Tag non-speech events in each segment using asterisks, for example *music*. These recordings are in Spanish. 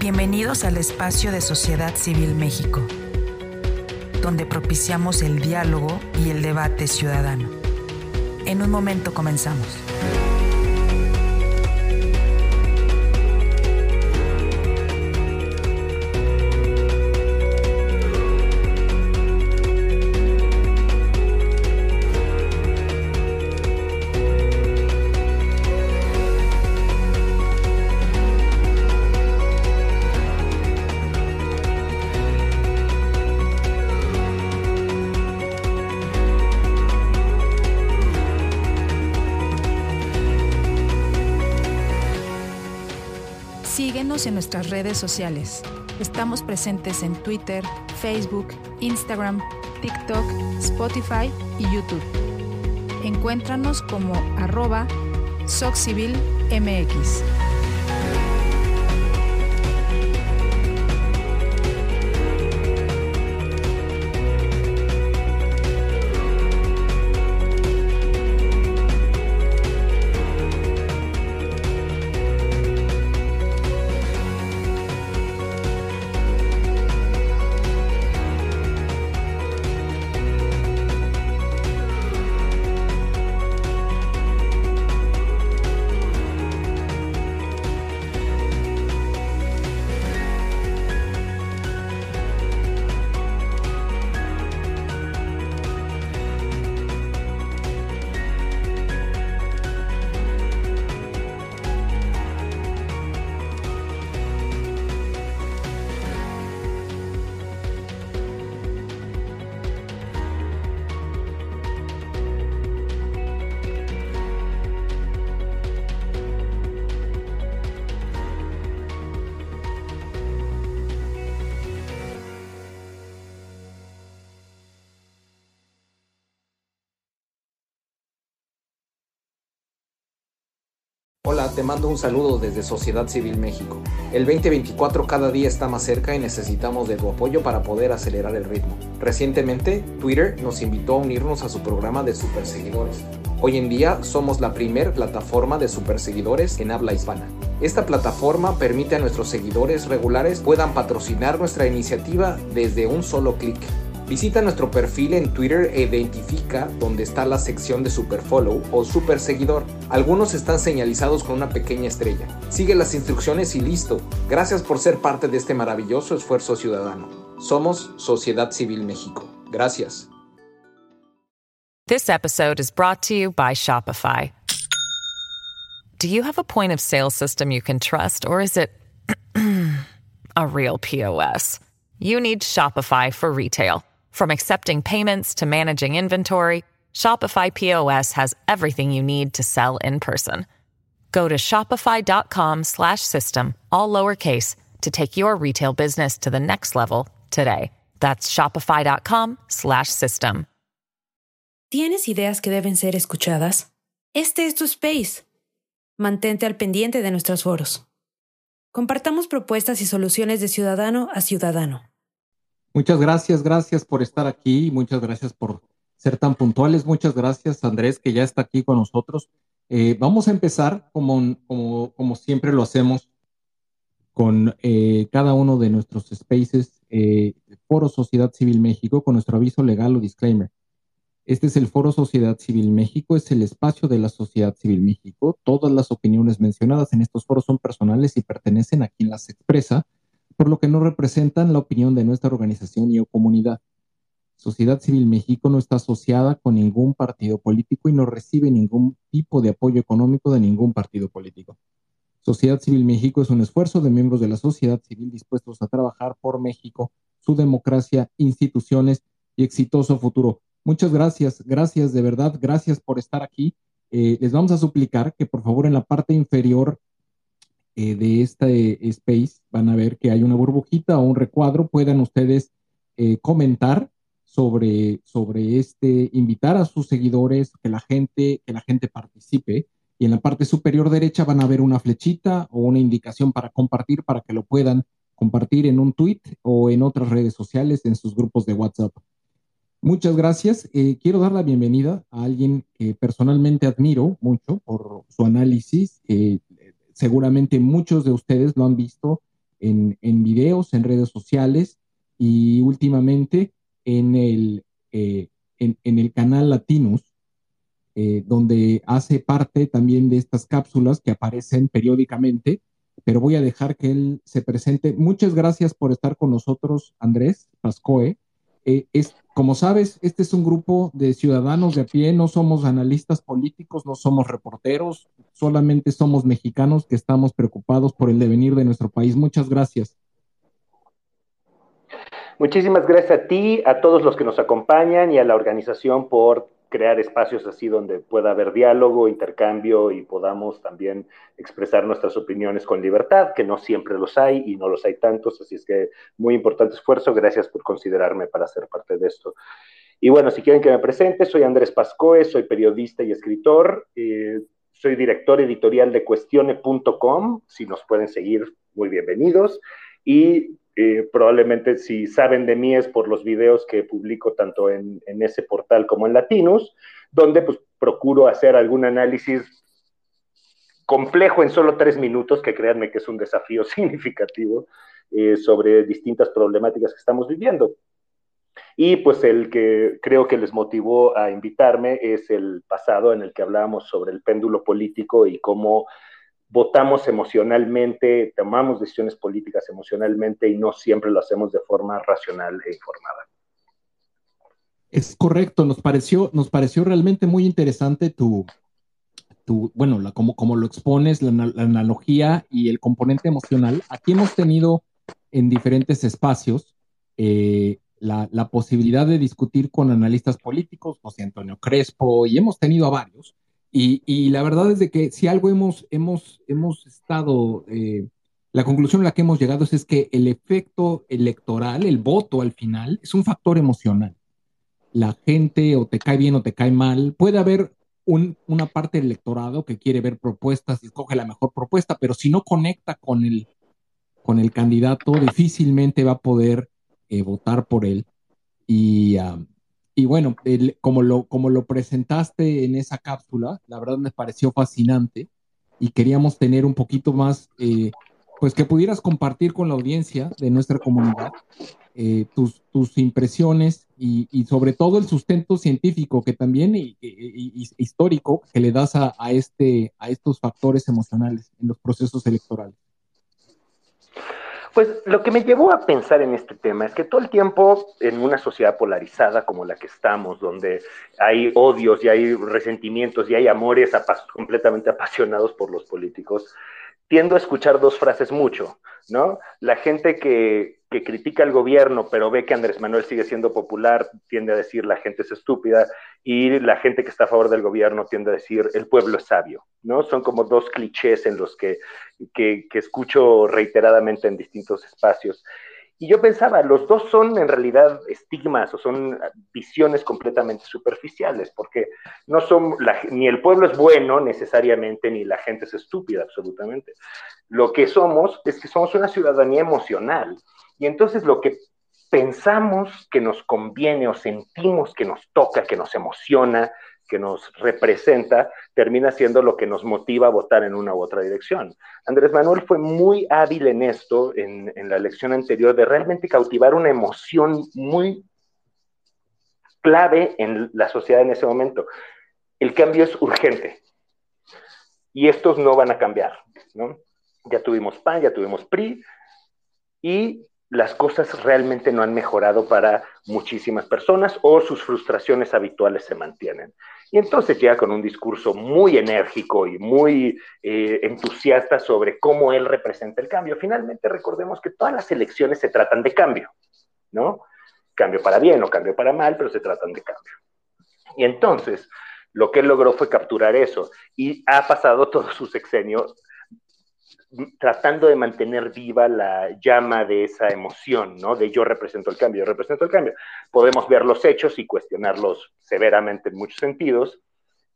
Bienvenidos al espacio de Sociedad Civil México, donde propiciamos el diálogo y el debate ciudadano. En un momento comenzamos. Redes sociales. Estamos presentes en Twitter, Facebook, Instagram, TikTok, Spotify y YouTube. Encuéntranos como arroba SocCivilMX. Te mando un saludo desde Sociedad Civil México. El 2024 cada día está más cerca y necesitamos de tu apoyo para poder acelerar el ritmo. Recientemente, Twitter nos invitó a unirnos a su programa de superseguidores. Hoy en día somos la primer plataforma de superseguidores en habla hispana. Esta plataforma permite a nuestros seguidores regulares puedan patrocinar nuestra iniciativa desde un solo clic. Visita nuestro perfil en Twitter e identifica dónde está la sección de Superfollow o Super Seguidor. Algunos están señalizados con una pequeña estrella. Sigue las instrucciones y listo. Gracias por ser parte de este maravilloso esfuerzo ciudadano. Somos Sociedad Civil México. Gracias. This episode is brought to you by Shopify. Do you have a point of sale system you can trust, or is it *clears throat* a real POS? You need Shopify for retail. From accepting payments to managing inventory, Shopify POS has everything you need to sell in person. Go to shopify.com slash system, all lowercase, to take your retail business to the next level today. That's shopify.com slash system. ¿Tienes ideas que deben ser escuchadas? Este es tu space. Mantente al pendiente de nuestros foros. Compartamos propuestas y soluciones de ciudadano a ciudadano. Muchas gracias, gracias por estar aquí, muchas gracias por ser tan puntuales, muchas gracias Andrés que ya está aquí con nosotros. Eh, vamos a empezar como, como, siempre lo hacemos con eh, cada uno de nuestros spaces, eh, Foro Sociedad Civil México, con nuestro aviso legal o disclaimer. Este es el Foro Sociedad Civil México, es el espacio de la Sociedad Civil México. Todas las opiniones mencionadas en estos foros son personales y pertenecen a quien las expresa por lo que no representan la opinión de nuestra organización y o comunidad. Sociedad Civil México no está asociada con ningún partido político y no recibe ningún tipo de apoyo económico de ningún partido político. Sociedad Civil México es un esfuerzo de miembros de la sociedad civil dispuestos a trabajar por México, su democracia, instituciones y exitoso futuro. Muchas gracias, gracias de verdad, gracias por estar aquí. Eh, les vamos a suplicar que por favor en la parte inferior eh, de este space van a ver que hay una burbujita o un recuadro, puedan ustedes eh, comentar sobre, sobre este, invitar a sus seguidores, que la gente, que la gente participe. Y en la parte superior derecha van a ver una flechita o una indicación para compartir para que lo puedan compartir en un tweet o en otras redes sociales, en sus grupos de WhatsApp. Muchas gracias. Eh, quiero dar la bienvenida a alguien que personalmente admiro mucho por su análisis. Seguramente muchos de ustedes lo han visto en, en, videos, en redes sociales y últimamente en el, eh, en, el canal Latinus, eh, donde hace parte también de estas cápsulas que aparecen periódicamente, pero voy a dejar que él se presente. Muchas gracias por estar con nosotros, Andrés Pascoe. Eh, como sabes, este es un grupo de ciudadanos de a pie, no somos analistas políticos, no somos reporteros, solamente somos mexicanos que estamos preocupados por el devenir de nuestro país. Muchas gracias. Muchísimas gracias a ti, a todos los que nos acompañan y a la organización por crear espacios así donde pueda haber diálogo, intercambio y podamos también expresar nuestras opiniones con libertad, que no siempre los hay y no los hay tantos, así es que muy importante esfuerzo, gracias por considerarme para ser parte de esto. Y bueno, si quieren que me presente, soy Andrés Pascoe, soy periodista y escritor, eh, soy director editorial de cuestione.com, si nos pueden seguir, muy bienvenidos, y eh, probablemente si saben de mí es por los videos que publico tanto en, ese portal como en Latinus, donde pues procuro hacer algún análisis complejo en solo tres minutos, que créanme que es un desafío *laughs* significativo eh, sobre distintas problemáticas que estamos viviendo. Y pues el que creo que les motivó a invitarme es el pasado en el que hablábamos sobre el péndulo político y cómo votamos emocionalmente, tomamos decisiones políticas emocionalmente y no siempre lo hacemos de forma racional e informada. Es correcto, nos pareció, nos pareció realmente muy interesante tu, tu bueno, la, como, como lo expones, la, analogía y el componente emocional. Aquí hemos tenido en diferentes espacios eh, la, la, posibilidad de discutir con analistas políticos, José Antonio Crespo, y hemos tenido a varios. Y, la verdad es de que si algo hemos, hemos, hemos estado, eh, la conclusión a la que hemos llegado es, que el efecto electoral, el voto al final, es un factor emocional. La gente o te cae bien o te cae mal. Puede haber una parte del electorado que quiere ver propuestas y escoge la mejor propuesta, pero si no conecta con el, con el candidato, difícilmente va a poder eh, votar por él. Y, y bueno, como, lo, como lo presentaste en esa cápsula, la verdad me pareció fascinante y queríamos tener un poquito más, eh, pues que pudieras compartir con la audiencia de nuestra comunidad eh, tus, tus, impresiones y, sobre todo el sustento científico que también y, histórico que le das a, a, este, a estos factores emocionales en los procesos electorales. Pues lo que me llevó a pensar en este tema es que todo el tiempo en una sociedad polarizada como la que estamos, donde hay odios y hay resentimientos y hay amores completamente apasionados por los políticos, tiendo a escuchar dos frases mucho, ¿no? La gente que, que critica al gobierno, pero ve que Andrés Manuel sigue siendo popular, tiende a decir la gente es estúpida, y la gente que está a favor del gobierno tiende a decir el pueblo es sabio, ¿no? Son como dos clichés en los que, que, escucho reiteradamente en distintos espacios. Y yo pensaba, los dos son en realidad estigmas o son visiones completamente superficiales, porque no son, ni el pueblo es bueno necesariamente, ni la gente es estúpida absolutamente. Lo que somos es que somos una ciudadanía emocional. Y entonces lo que pensamos que nos conviene o sentimos que nos toca, que nos emociona, que nos representa, termina siendo lo que nos motiva a votar en una u otra dirección. Andrés Manuel fue muy hábil en esto, en, la elección anterior, de realmente cautivar una emoción muy clave en la sociedad en ese momento. El cambio es urgente y estos no van a cambiar, ¿no? Ya tuvimos PAN, ya tuvimos PRI y las cosas realmente no han mejorado para muchísimas personas o sus frustraciones habituales se mantienen. Y entonces llega con un discurso muy enérgico y muy eh, entusiasta sobre cómo él representa el cambio. Finalmente recordemos que todas las elecciones se tratan de cambio, ¿no? Cambio para bien o cambio para mal, pero se tratan de cambio. Y entonces, lo que él logró fue capturar eso y ha pasado *laughs* todo su sexenio tratando de mantener viva la llama de esa emoción, ¿no? De yo represento el cambio, yo represento el cambio. Podemos ver los hechos y cuestionarlos severamente en muchos sentidos,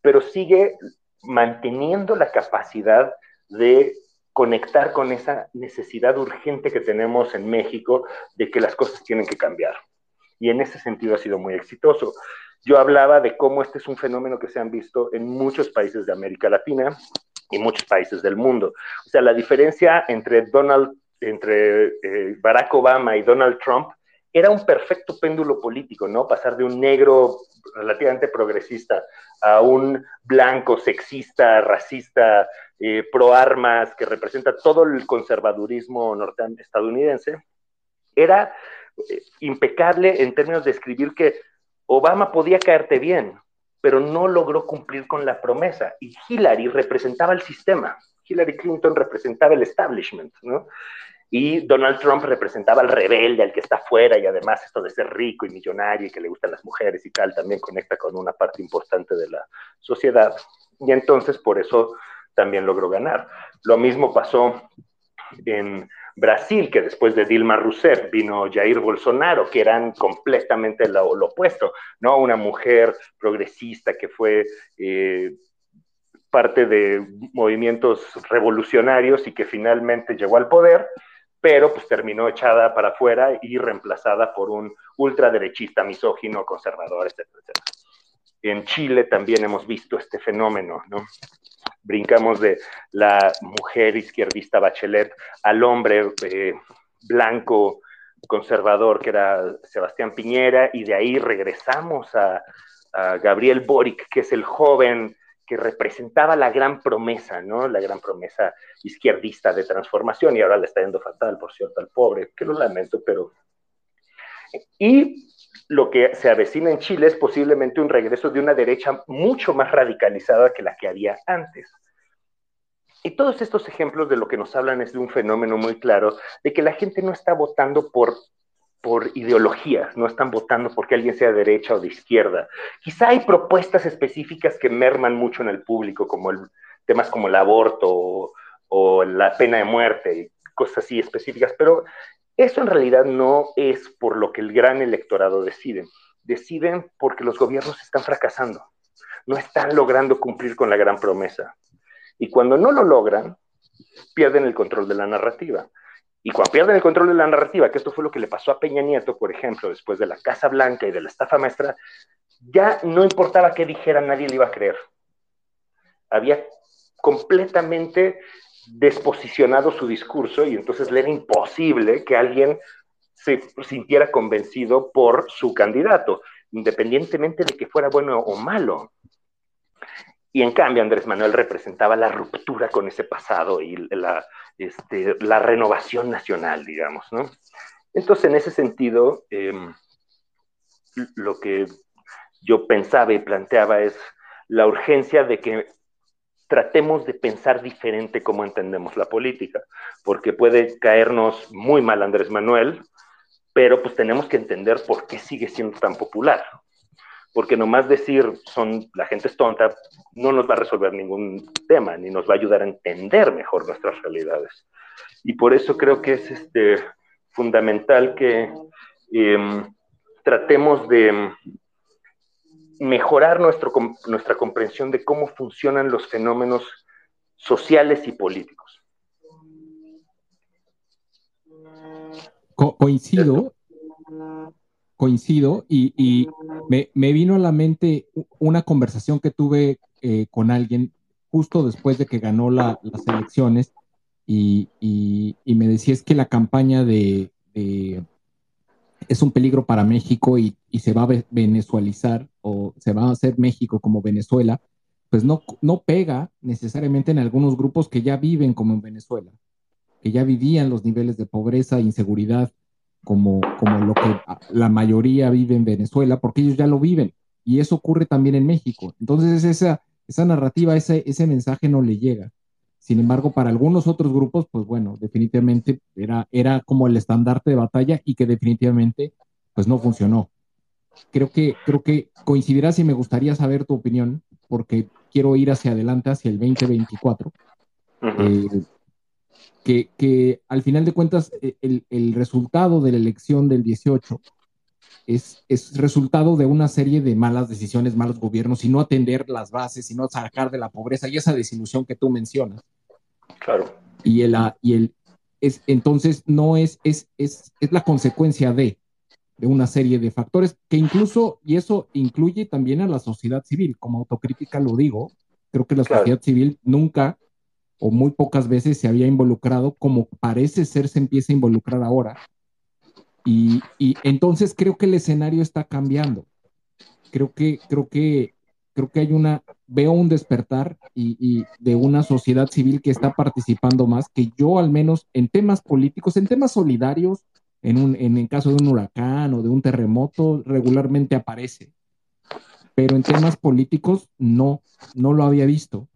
pero sigue manteniendo la capacidad de conectar con esa necesidad urgente que tenemos en México de que las cosas tienen que cambiar. Y en ese sentido ha sido muy exitoso. Yo hablaba de cómo este es un fenómeno que se han visto en muchos países de América Latina y muchos países del mundo. O sea, la diferencia entre Donald, entre eh, Barack Obama y Donald Trump era un perfecto péndulo político, ¿no? Pasar de un negro relativamente progresista a un blanco, sexista, racista, eh, pro armas, que representa todo el conservadurismo estadounidense, era eh, impecable en términos de escribir que Obama podía caerte bien, pero no logró cumplir con la promesa. Y Hillary representaba el sistema. Hillary Clinton representaba el establishment, ¿no? Y Donald Trump representaba al rebelde, al que está fuera, y además esto de ser rico y millonario y que le gustan las mujeres y tal, también conecta con una parte importante de la sociedad. Y entonces por eso también logró ganar. Lo mismo pasó en Brasil, que después de Dilma Rousseff vino Jair Bolsonaro, que eran completamente lo, opuesto, ¿no? Una mujer progresista que fue eh, parte de movimientos revolucionarios y que finalmente llegó al poder, pero pues terminó echada para afuera y reemplazada por un ultraderechista, misógino, conservador, etcétera, etcétera. En Chile también hemos visto este fenómeno, ¿no? Brincamos de la mujer izquierdista Bachelet al hombre eh, blanco conservador que era Sebastián Piñera y de ahí regresamos a, Gabriel Boric, que es el joven que representaba la gran promesa, ¿no? La gran promesa izquierdista de transformación y ahora le está yendo fatal, por cierto, al pobre, que lo lamento, pero... Y lo que se avecina en Chile es posiblemente un regreso de una derecha mucho más radicalizada que la que había antes. Y todos estos ejemplos de lo que nos hablan es de un fenómeno muy claro, de que la gente no está votando por, por ideología, no están votando porque alguien sea de derecha o de izquierda. Quizá hay propuestas específicas que merman mucho en el público, como temas como el aborto o, o la pena de muerte, cosas así específicas, pero eso en realidad no es por lo que el gran electorado decide. Deciden porque los gobiernos están fracasando, no están logrando cumplir con la gran promesa. Y cuando no lo logran, pierden el control de la narrativa. Y cuando pierden el control de la narrativa, que esto fue lo que le pasó a Peña Nieto, por ejemplo, después de la Casa Blanca y de la estafa maestra, ya no importaba qué dijera, nadie le iba a creer. Había completamente desposicionado su discurso y entonces le era imposible que alguien se sintiera convencido por su candidato, independientemente de que fuera bueno o malo. Y en cambio Andrés Manuel representaba la ruptura con ese pasado y la, este, la renovación nacional, digamos, ¿no? Entonces, en ese sentido, em, lo que yo pensaba y planteaba es la urgencia de que tratemos de pensar diferente cómo entendemos la política, porque puede caernos muy mal Andrés Manuel, pero pues tenemos que entender por qué sigue siendo tan popular. Porque nomás decir son la gente es tonta no nos va a resolver ningún tema, ni nos va a ayudar a entender mejor nuestras realidades. Y por eso creo que es este, fundamental que em, tratemos de mejorar nuestro, nuestra comprensión de cómo funcionan los fenómenos sociales y políticos. coincido, coincido y, me, vino a la mente una conversación que tuve eh, con alguien justo después de que ganó las elecciones y, me decía es que la campaña de es un peligro para México y, se va a venezualizar o se va a hacer México como Venezuela, pues no, no pega necesariamente en algunos grupos que ya viven como en Venezuela, que ya vivían los niveles de pobreza e inseguridad como, como lo que la mayoría vive en Venezuela, porque ellos ya lo viven. Y eso ocurre también en México. Entonces esa, esa narrativa, ese, ese mensaje no le llega. Sin embargo, para algunos otros grupos, pues bueno, definitivamente era, era como el estandarte de batalla y que definitivamente pues no funcionó. Creo que, creo que coincidirás y me gustaría saber tu opinión, porque quiero ir hacia adelante, hacia el 2024. Eh, que, que, al final de cuentas eh, el, el, resultado de la elección del 18 es, es resultado de una serie de malas decisiones, malos gobiernos y no atender las bases y no sacar de la pobreza y esa desilusión que tú mencionas. Claro. Y el, y el es, entonces no es, es, es, es la consecuencia de, de una serie de factores que incluso, y eso incluye también a la sociedad civil, como autocrítica lo digo, creo que la claro. sociedad civil nunca o muy pocas veces se había involucrado como parece ser se empieza a involucrar ahora. Y, y entonces creo que el escenario está cambiando. Creo que, creo que, creo que hay una, veo un despertar y, y, de una sociedad civil que está participando más, que yo al menos en temas políticos, en temas solidarios, en, un, en el caso de un huracán o de un terremoto, regularmente aparece. Pero en temas políticos no, no lo había visto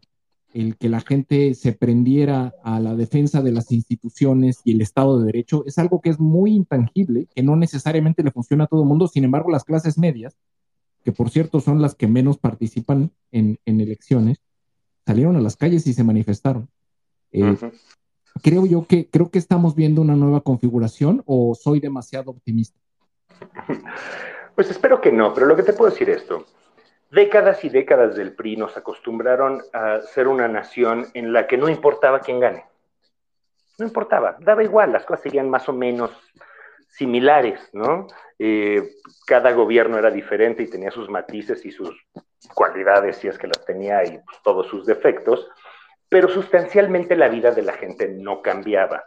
el que la gente se prendiera a la defensa de las instituciones y el Estado de Derecho es algo que es muy intangible, que no necesariamente le funciona a todo el mundo. Sin embargo, las clases medias, que por cierto son las que menos participan en, en elecciones, salieron a las calles y se manifestaron. Eh. Creo yo que creo que estamos viendo una nueva configuración o soy demasiado optimista. Pues espero que no, pero lo que te puedo decir esto décadas y décadas del PRI nos acostumbraron a ser una nación en la que no importaba quién gane. No importaba, daba igual, las cosas seguían más o menos similares, ¿no? Eh, cada gobierno era diferente y tenía sus matices y sus cualidades, si es que las tenía, y todos sus defectos, pero sustancialmente la vida de la gente no cambiaba.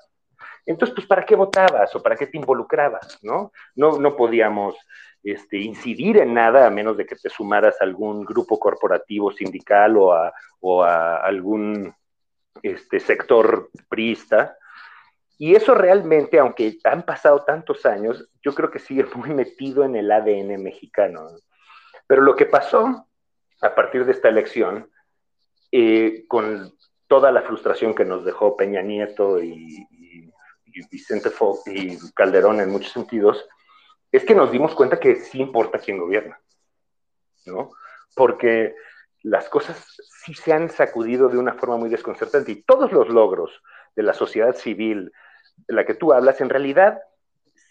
Entonces, pues, ¿para qué votabas o para qué te involucrabas, no? No, no podíamos este, incidir en nada a menos de que te sumaras a algún grupo corporativo sindical o a, o a algún este, sector priista. Y eso realmente, aunque han pasado tantos años, yo creo que sigue *laughs* muy metido en el ADN mexicano. Pero lo que pasó a partir de esta elección, eh, con toda la frustración que nos dejó Peña Nieto y, Vicente Fox y Calderón en muchos sentidos, es que nos dimos cuenta que sí importa quién gobierna, ¿no? Porque las cosas sí se han sacudido de una forma muy desconcertante y todos los logros de la sociedad civil de la que tú hablas, en realidad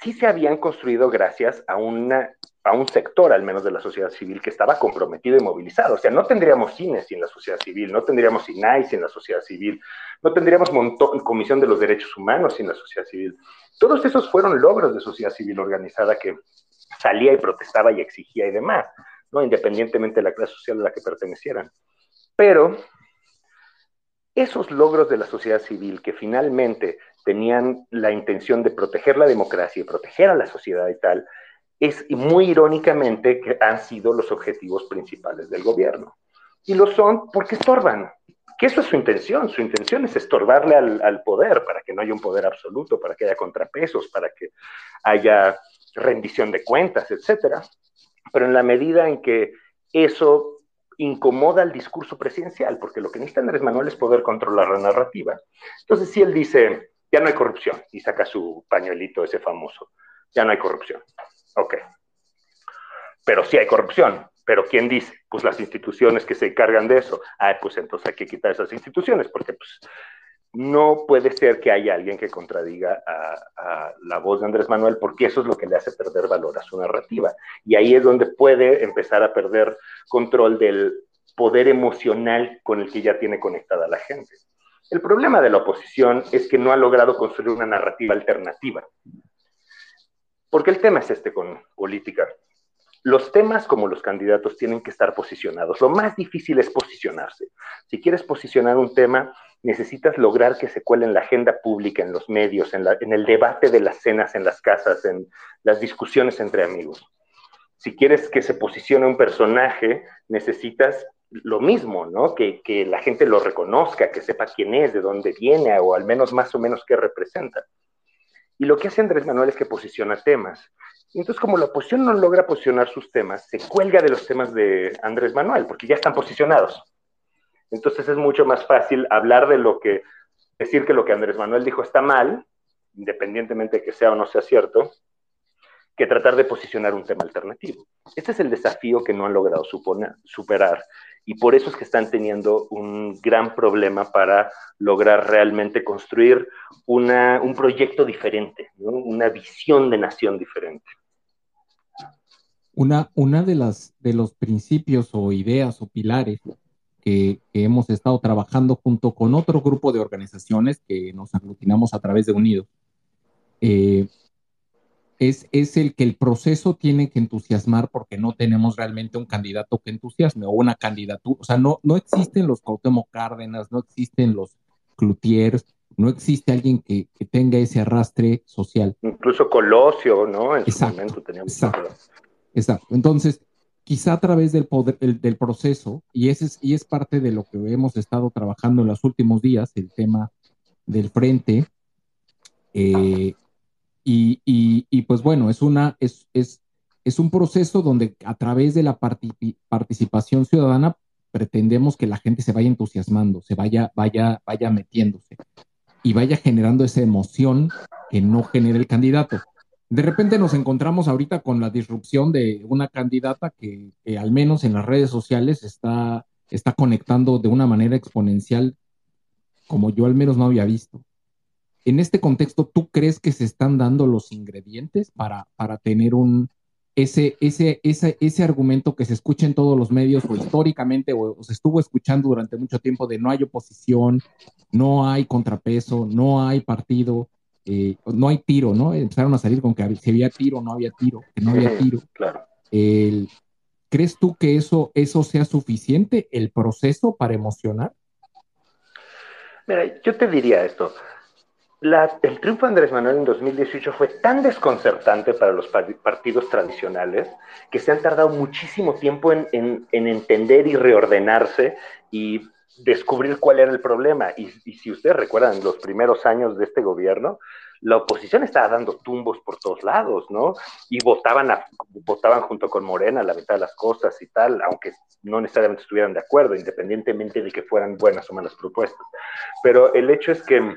sí se habían construido gracias a, una, a un sector, al menos de la sociedad civil, que estaba comprometido y movilizado. O sea, no tendríamos cines sin la sociedad civil, no tendríamos INAI sin la sociedad civil, no tendríamos montón, Comisión de los Derechos Humanos sin la sociedad civil. Todos esos fueron logros de sociedad civil organizada que salía y protestaba y exigía y demás, ¿no? independientemente de la clase social a la que pertenecieran. Pero esos logros de la sociedad civil que finalmente tenían la intención de proteger la democracia y proteger a la sociedad y tal, es muy irónicamente que han sido los objetivos principales del gobierno. Y lo son porque estorban, que eso es su intención. Su intención es estorbarle al, al, poder para que no haya un poder absoluto, para que haya contrapesos, para que haya rendición de cuentas, etcétera. Pero en la medida en que eso incomoda el discurso presidencial, porque lo que necesita Andrés Manuel es poder controlar la narrativa. Entonces, si él dice, ya no hay corrupción, y saca su pañuelito ese famoso, ya no hay corrupción. Ok. Pero sí hay corrupción. Pero ¿quién dice? Pues las instituciones que se encargan de eso. Ah, pues entonces hay que quitar esas instituciones, porque pues no puede ser que haya alguien que contradiga a, a, la voz de Andrés Manuel, porque eso es lo que le hace perder valor a su narrativa. Y ahí es donde puede empezar a perder control del poder emocional con el que ya tiene conectada la gente. El problema de la oposición es que no ha logrado construir una narrativa alternativa. Porque el tema es este con política. Los temas como los candidatos tienen que estar posicionados. Lo más difícil es posicionarse. Si quieres posicionar un tema, necesitas lograr que se cuele en la agenda pública, en los medios, en, el debate de las cenas en las casas, en las discusiones entre amigos. Si quieres que se posicione un personaje, necesitas lo mismo, ¿no? Que la gente lo reconozca, que sepa quién es, de dónde viene, o al menos más o menos qué representa. Y lo que hace Andrés Manuel es que posiciona temas. Entonces, como la oposición no logra posicionar sus temas, se cuelga de los temas de Andrés Manuel, porque ya están posicionados. Entonces es mucho más fácil hablar de lo que, decir que lo que Andrés Manuel dijo está mal, independientemente de que sea o no sea cierto, que tratar de posicionar un tema alternativo. Este es el desafío que no han logrado superar y por eso es que están teniendo un gran problema para lograr realmente construir un proyecto diferente, una visión de nación diferente. Una, una de, las, de los principios o ideas o pilares que, hemos estado trabajando junto con otro grupo de organizaciones que nos aglutinamos a través de Unidos, eh, es, es, el que el proceso tiene que entusiasmar porque no tenemos realmente un candidato que entusiasme o una candidatura. O sea, no, no existen los Cuauhtémoc Cárdenas, no existen los Cloutiers, no existe alguien que, que, tenga ese arrastre social. Incluso Colosio, ¿no? En su momento teníamos. Exacto, exacto. Entonces, quizá a través del, poder, del proceso, y, ese es, y es parte de lo que hemos estado trabajando en los últimos días, el tema del frente, eh, y, pues bueno, es, una, es, un proceso donde a través de la participación ciudadana pretendemos que la gente se vaya entusiasmando, se vaya, vaya, vaya metiéndose y vaya generando esa emoción que no genera el candidato. De repente nos encontramos ahorita con la disrupción de una candidata que, al menos en las redes sociales está, está conectando de una manera exponencial como yo al menos no había visto en este contexto, ¿tú crees que se están dando los ingredientes para, para tener un, ese, ese, ese, ese argumento que se escucha en todos los medios o históricamente o, se estuvo escuchando durante mucho tiempo de no hay oposición, no hay contrapeso, no hay partido, eh, no hay tiro, ¿no? Empezaron a salir con que si había tiro, no había tiro, que no había tiro. Claro. ¿Crees tú que eso, eso sea suficiente, el proceso para emocionar? Mira, yo te diría esto el triunfo de Andrés Manuel en 2018 fue tan desconcertante para los partidos tradicionales que se han tardado muchísimo tiempo en, entender y reordenarse y descubrir cuál era el problema. Y, si ustedes recuerdan los primeros años de este gobierno, la oposición estaba dando tumbos por todos lados, ¿no? Y votaban, votaban junto con Morena la mitad de las cosas y tal, aunque no necesariamente estuvieran de acuerdo, independientemente de que fueran buenas o malas propuestas. Pero el hecho es que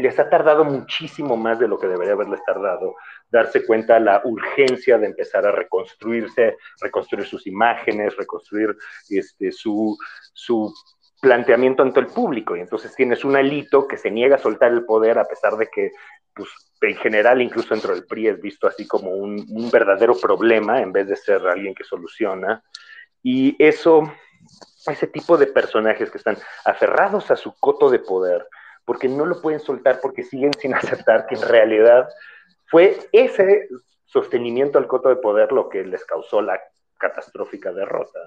les ha tardado muchísimo más de lo que debería haberles tardado darse cuenta la urgencia de empezar a reconstruirse, reconstruir sus imágenes, reconstruir este, su, su planteamiento ante el público. Y entonces tienes un alito que se niega a soltar el poder a pesar de que, pues, en general, incluso dentro del PRI es visto así como un, un verdadero problema en vez de ser alguien que soluciona. Y eso, ese tipo de personajes que están aferrados a su coto de poder, porque no lo pueden soltar porque siguen sin *laughs* aceptar que en realidad fue ese sostenimiento al coto de poder lo que les causó la catastrófica derrota.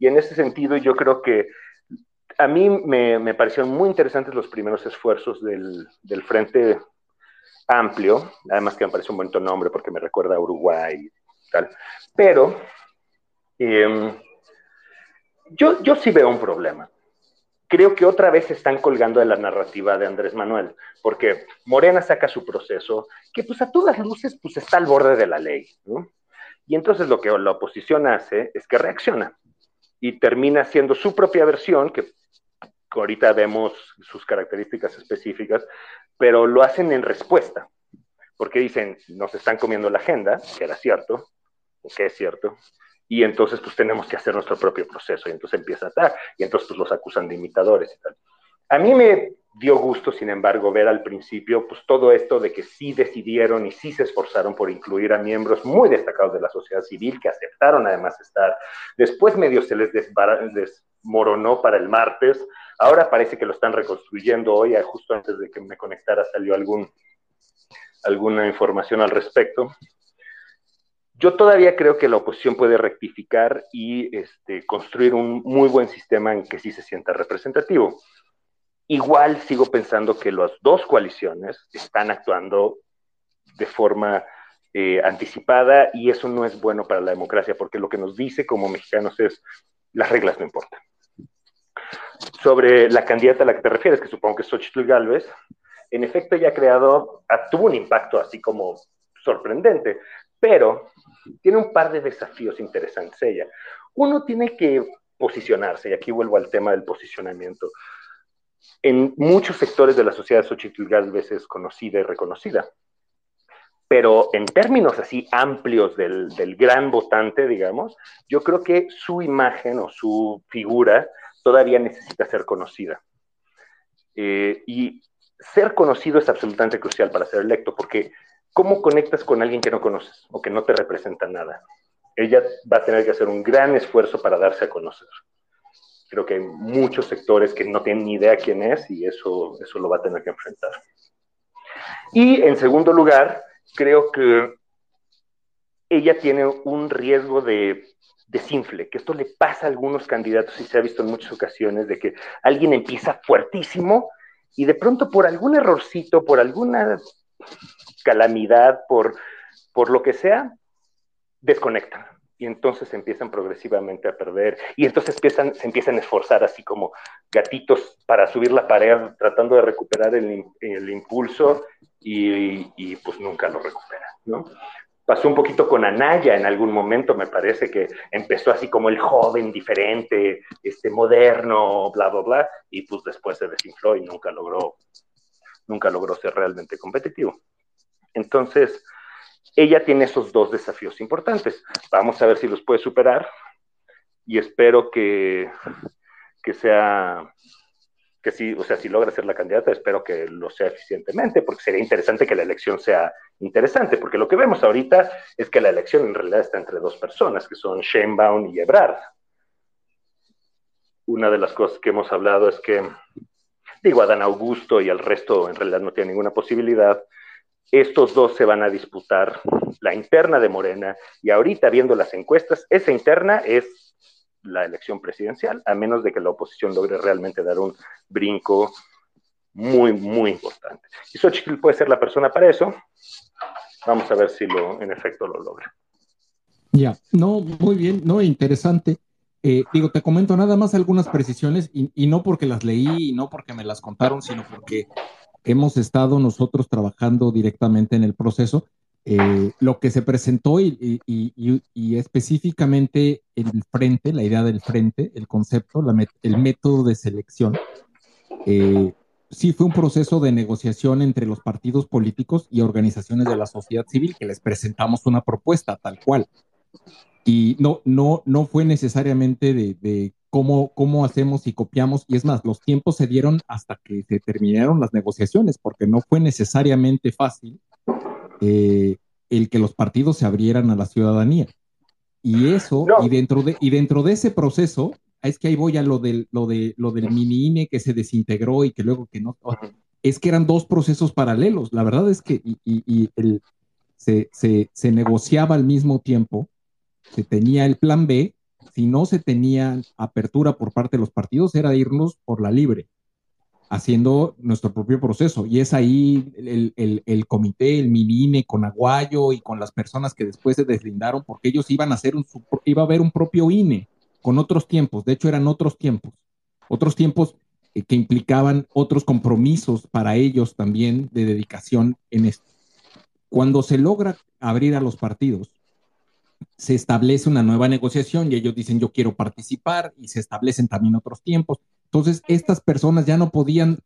Y en ese sentido yo creo que a mí me, me parecieron muy interesantes los primeros esfuerzos del, del, Frente Amplio, además que me parece un bonito nombre porque me recuerda a Uruguay y tal, pero em, yo, yo sí veo un problema creo que otra vez se están colgando de la narrativa de Andrés Manuel, porque Morena saca su proceso, que pues a todas luces pues está al borde de la ley, ¿no? Y entonces lo que la oposición hace es que reacciona y termina haciendo su propia versión, que ahorita vemos sus características específicas, pero lo hacen en respuesta, porque dicen, nos están comiendo la agenda, que era cierto, que es cierto, y entonces pues tenemos que hacer nuestro propio proceso y entonces empieza a estar y entonces pues los acusan de imitadores y tal. A mí me dio gusto, sin embargo, ver al principio pues todo esto de que sí decidieron y sí se esforzaron por incluir a miembros muy destacados de la sociedad civil que aceptaron además estar. Después medio se les desmoronó para el martes, ahora parece que lo están reconstruyendo hoy, justo antes de que me conectara salió algún, alguna información al respecto. Yo todavía creo que la oposición puede rectificar y este, construir un muy buen sistema en que sí se sienta representativo. Igual sigo pensando que las dos coaliciones están actuando de forma eh, anticipada y eso no es bueno para la democracia porque lo que nos dice como mexicanos es las reglas no importan. Sobre la candidata a la que te refieres, que supongo que es Xochitl Galvez, en efecto ella ha creado, tuvo un impacto así como sorprendente, pero tiene un par de desafíos interesantes ella. Uno tiene que posicionarse, y aquí vuelvo al tema del posicionamiento. En muchos sectores de la sociedad Xochitl Galvez es conocida y reconocida. Pero en términos así amplios del, del gran votante, digamos, yo creo que su imagen o su figura todavía necesita ser conocida. Eh, y ser conocido es absolutamente crucial para ser electo, porque ¿cómo conectas con alguien que no conoces o que no te representa nada? Ella va a tener que hacer un gran esfuerzo para darse a conocer. Creo que hay muchos sectores que no tienen ni idea quién es y eso, eso lo va a tener que enfrentar. Y en segundo lugar, creo que ella tiene un riesgo de desinfle, que esto le pasa a algunos candidatos y se ha visto en muchas ocasiones de que alguien empieza fuertísimo y de pronto por algún errorcito, por alguna calamidad, por, por lo que sea, desconectan. Y entonces empiezan progresivamente a perder. Y entonces empiezan, se empiezan a esforzar así como gatitos para subir la pared, tratando de recuperar el, el impulso y, pues nunca lo recuperan, ¿no? Pasó un poquito con Anaya en algún momento, me parece que empezó así como el joven diferente, este moderno, bla, bla, bla, y pues después se desinfló y nunca logró, nunca logró ser realmente competitivo. Entonces, ella tiene esos dos desafíos importantes. Vamos a ver si los puede superar y espero que, que sea que si, o sea, si logra ser la candidata, espero que lo sea eficientemente, porque sería interesante que la elección sea interesante, porque lo que vemos ahorita es que la elección en realidad está entre dos personas, que son Sheinbaum y Ebrard. Una de las cosas que hemos hablado es que, digo, Adán Augusto y el resto en realidad no tienen ninguna posibilidad. Estos dos se van a disputar la interna de Morena y ahorita viendo las encuestas, esa interna es la elección presidencial, a menos de que la oposición logre realmente dar un brinco muy, muy importante. Y Xochitl puede ser la persona para eso. Vamos a ver si lo, en efecto lo logra. Ya, no, muy bien, no, interesante. Eh, digo, te comento nada más algunas precisiones y, no porque las leí y no porque me las contaron, sino porque hemos estado nosotros trabajando directamente en el proceso eh, lo que se presentó y, específicamente el frente, la idea del frente, el concepto, el método de selección, eh, sí fue un proceso de negociación entre los partidos políticos y organizaciones de la sociedad civil que les presentamos una propuesta tal cual. Y no, no, no fue necesariamente de, cómo, cómo hacemos y copiamos. Y es más, los tiempos se dieron hasta que se terminaron las negociaciones, porque no fue necesariamente fácil eh, el que los partidos se abrieran a la ciudadanía. Y eso, y, dentro de, y dentro de ese proceso, es que ahí voy a lo del, lo de, lo del mini INE que se desintegró y que luego que no. Es que eran dos procesos paralelos. La verdad es que y, el, se, se, se, negociaba al mismo tiempo, se tenía el plan B, si no se tenía apertura por parte de los partidos, era irnos por la libre haciendo nuestro propio proceso. Y es ahí el, el, comité, el MININE con Aguayo y con las personas que después se deslindaron, porque ellos iban a hacer un, iba a haber un propio INE con otros tiempos. De hecho, eran otros tiempos, otros tiempos eh, que implicaban otros compromisos para ellos también de dedicación en esto. Cuando se logra abrir a los partidos, se establece una nueva negociación y ellos dicen yo quiero participar y se establecen también otros tiempos entonces, estas personas ya no podían,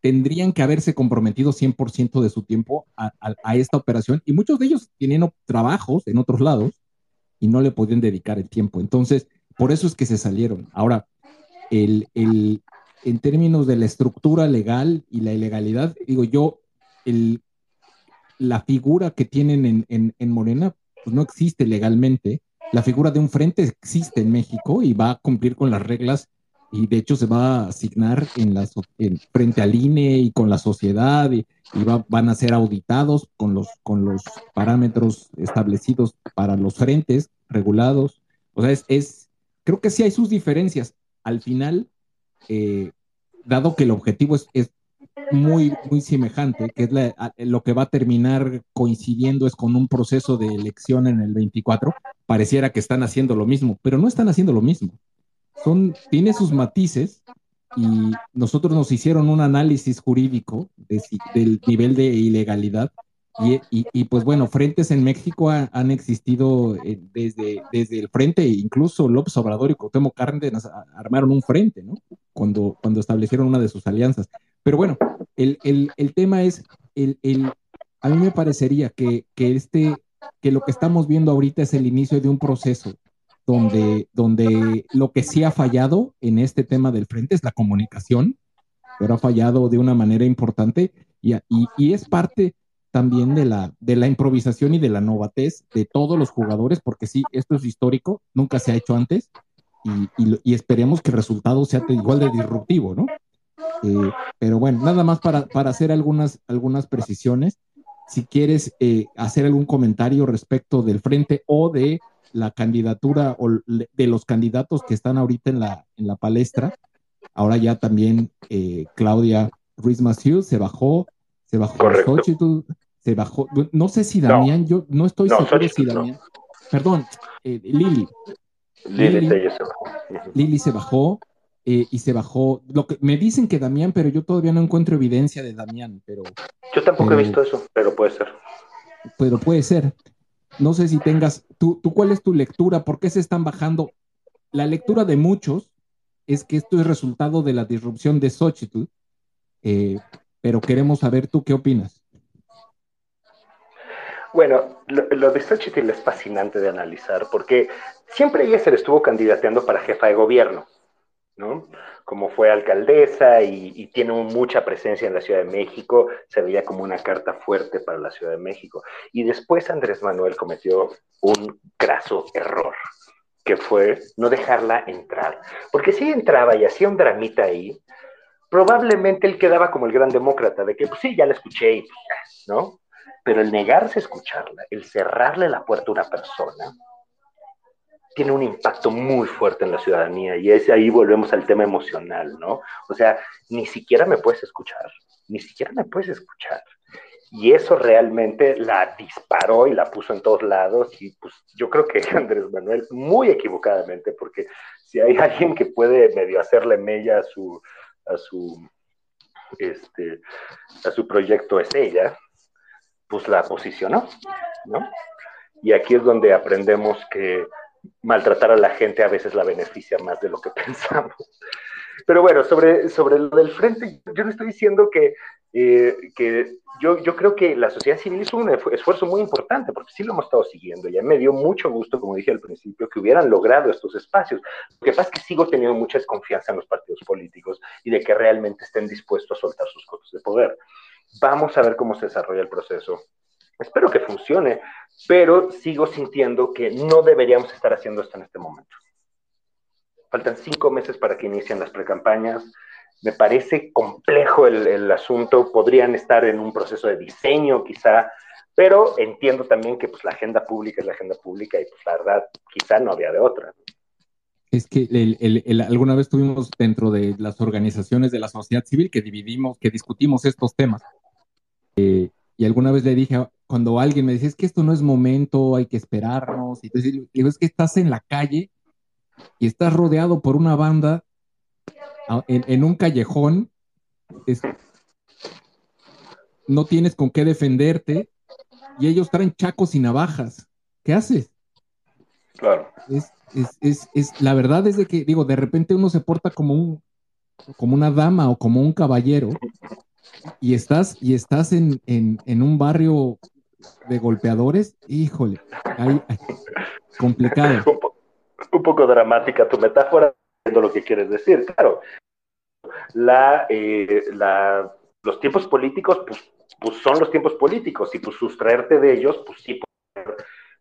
tendrían que haberse comprometido 100% de su tiempo a, esta operación y muchos de ellos tienen trabajos en otros lados y no le podían dedicar el tiempo. Entonces, por eso es que se salieron. Ahora, el, el, en términos de la estructura legal y la ilegalidad, digo yo, el, la figura que tienen en, en, en Morena pues no existe legalmente. La figura de un frente existe en México y va a cumplir con las reglas y de hecho se va a asignar en las, frente al INE y con la sociedad y, van a ser auditados con los, con los parámetros establecidos para los frentes regulados. O sea, es, creo que sí hay sus diferencias. Al final, eh, dado que el objetivo es, muy, muy semejante, que es lo que va a terminar coincidiendo es con un proceso de elección en el 24, pareciera que están haciendo lo mismo, pero no están haciendo lo mismo son, tiene sus matices y nosotros nos hicieron un análisis jurídico del nivel de ilegalidad y, y, pues bueno, frentes en México han existido eh, desde, desde el frente, incluso López Obrador y Cuauhtémoc Cárdenas armaron un frente, ¿no? Cuando, cuando establecieron una de sus alianzas. Pero bueno, el, el, el tema es el, el, a mí me parecería que, que, este, que lo que estamos viendo ahorita es el inicio de un proceso donde, donde lo que sí ha fallado en este tema del frente es la comunicación, pero ha fallado de una manera importante y, y, y es parte también de la, de la improvisación y de la novatez de todos los jugadores, porque sí, esto es histórico, nunca se ha hecho antes, y, y, esperemos que el resultado sea igual de disruptivo, ¿no? Eh, pero bueno, nada más para, para, hacer algunas, algunas precisiones. Si quieres eh, hacer algún comentario respecto del frente o de la candidatura o de los candidatos que están ahorita en la, en la palestra, ahora ya también eh, Claudia Ruiz Massieu se bajó, se bajó Xochitl, se bajó, no sé si Damián, yo no estoy seguro si Damián, perdón, eh, Lili. Lili, se bajó. Lili se bajó eh, y se bajó. Lo que me dicen que Damián, pero yo todavía no encuentro evidencia de Damián, pero. Yo tampoco he visto eso, pero puede ser. Pero puede ser. No sé si tengas, tú, tú cuál es tu lectura, por qué se están bajando. La lectura de muchos es que esto es resultado de la disrupción de Xochitl, eh, pero queremos saber tú qué opinas. Bueno, lo, de Xochitl es fascinante de analizar porque siempre ella se le estuvo candidateando para jefa de gobierno, ¿no? Como fue alcaldesa y, tiene mucha presencia en la Ciudad de México, se veía como una carta fuerte para la Ciudad de México. Y después Andrés Manuel cometió un graso error, que fue no dejarla entrar. Porque si entraba y hacía un dramita ahí, probablemente él quedaba como el gran demócrata, de que pues sí, ya la escuché y ¿no? Pero el negarse a escucharla, el cerrarle la puerta a una persona, tiene un impacto muy fuerte en la ciudadanía y es ahí volvemos al tema emocional, ¿no? O sea, ni siquiera me puedes escuchar, ni siquiera me puedes escuchar. Y eso realmente la disparó y la puso en todos lados y pues yo creo que *laughs* Andrés Manuel muy equivocadamente, porque si hay alguien que puede medio hacerle mella a su, a su, este, a su proyecto es ella, pues la posicionó, ¿no? Y aquí es donde aprendemos que maltratar a la gente a veces la beneficia más de lo que *laughs* pensamos. Pero bueno, sobre, sobre lo del frente, yo no estoy diciendo que, eh, que yo, yo creo que la sociedad civil hizo un esfuerzo muy importante, porque sí lo hemos estado siguiendo. Ya me dio mucho gusto, como dije al principio, que hubieran logrado estos espacios. Lo que pasa es que sigo teniendo mucha desconfianza en los partidos políticos y de que realmente estén dispuestos a soltar sus cotos de poder. Vamos a ver cómo se desarrolla el proceso. Espero que funcione, pero sigo sintiendo que no deberíamos estar haciendo esto en este momento. Faltan cinco meses para que inicien las precampañas. Me parece complejo el, asunto. Podrían estar en un proceso de diseño, quizá, pero entiendo también que pues, la agenda pública es la agenda pública y pues la verdad quizá no había de otra. Es que alguna vez tuvimos dentro de las organizaciones de la sociedad civil que dividimos, que discutimos estos temas. Eh, y alguna vez le dije, cuando alguien me dice, es que esto no es momento, hay que esperarnos, y entonces digo, es que estás en la calle y estás rodeado por una banda en, un callejón, no tienes con qué defenderte y ellos traen chacos y navajas. ¿Qué haces? Claro. Es, es, es, la verdad es de que, digo, de repente uno se porta como un, como una dama o como un caballero y estás, y estás en, en, un barrio de golpeadores, híjole, complicado. Un, poco dramática tu metáfora, lo que quieres decir, claro. La, eh, la, los tiempos políticos, pues, pues, son los tiempos políticos, y pues sustraerte de ellos, pues sí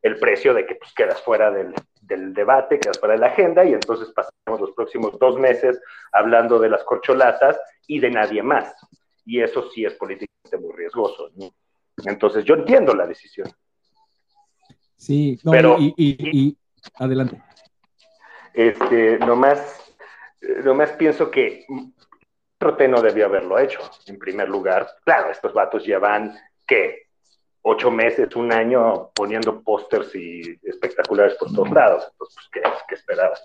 el precio de que pues, quedas fuera del, del, debate, quedas fuera de la agenda, y entonces pasamos los próximos dos meses hablando de las corcholatas y de nadie más. Y eso sí es políticamente muy riesgoso. Entonces yo entiendo la decisión. Sí, pero y, adelante. Este, nomás, nomás pienso que Trote no debió haberlo hecho, en primer lugar. Claro, estos vatos llevan, ¿qué? Ocho meses, un año poniendo pósters y espectaculares por todos lados. Entonces, pues, ¿qué, ¿qué esperabas?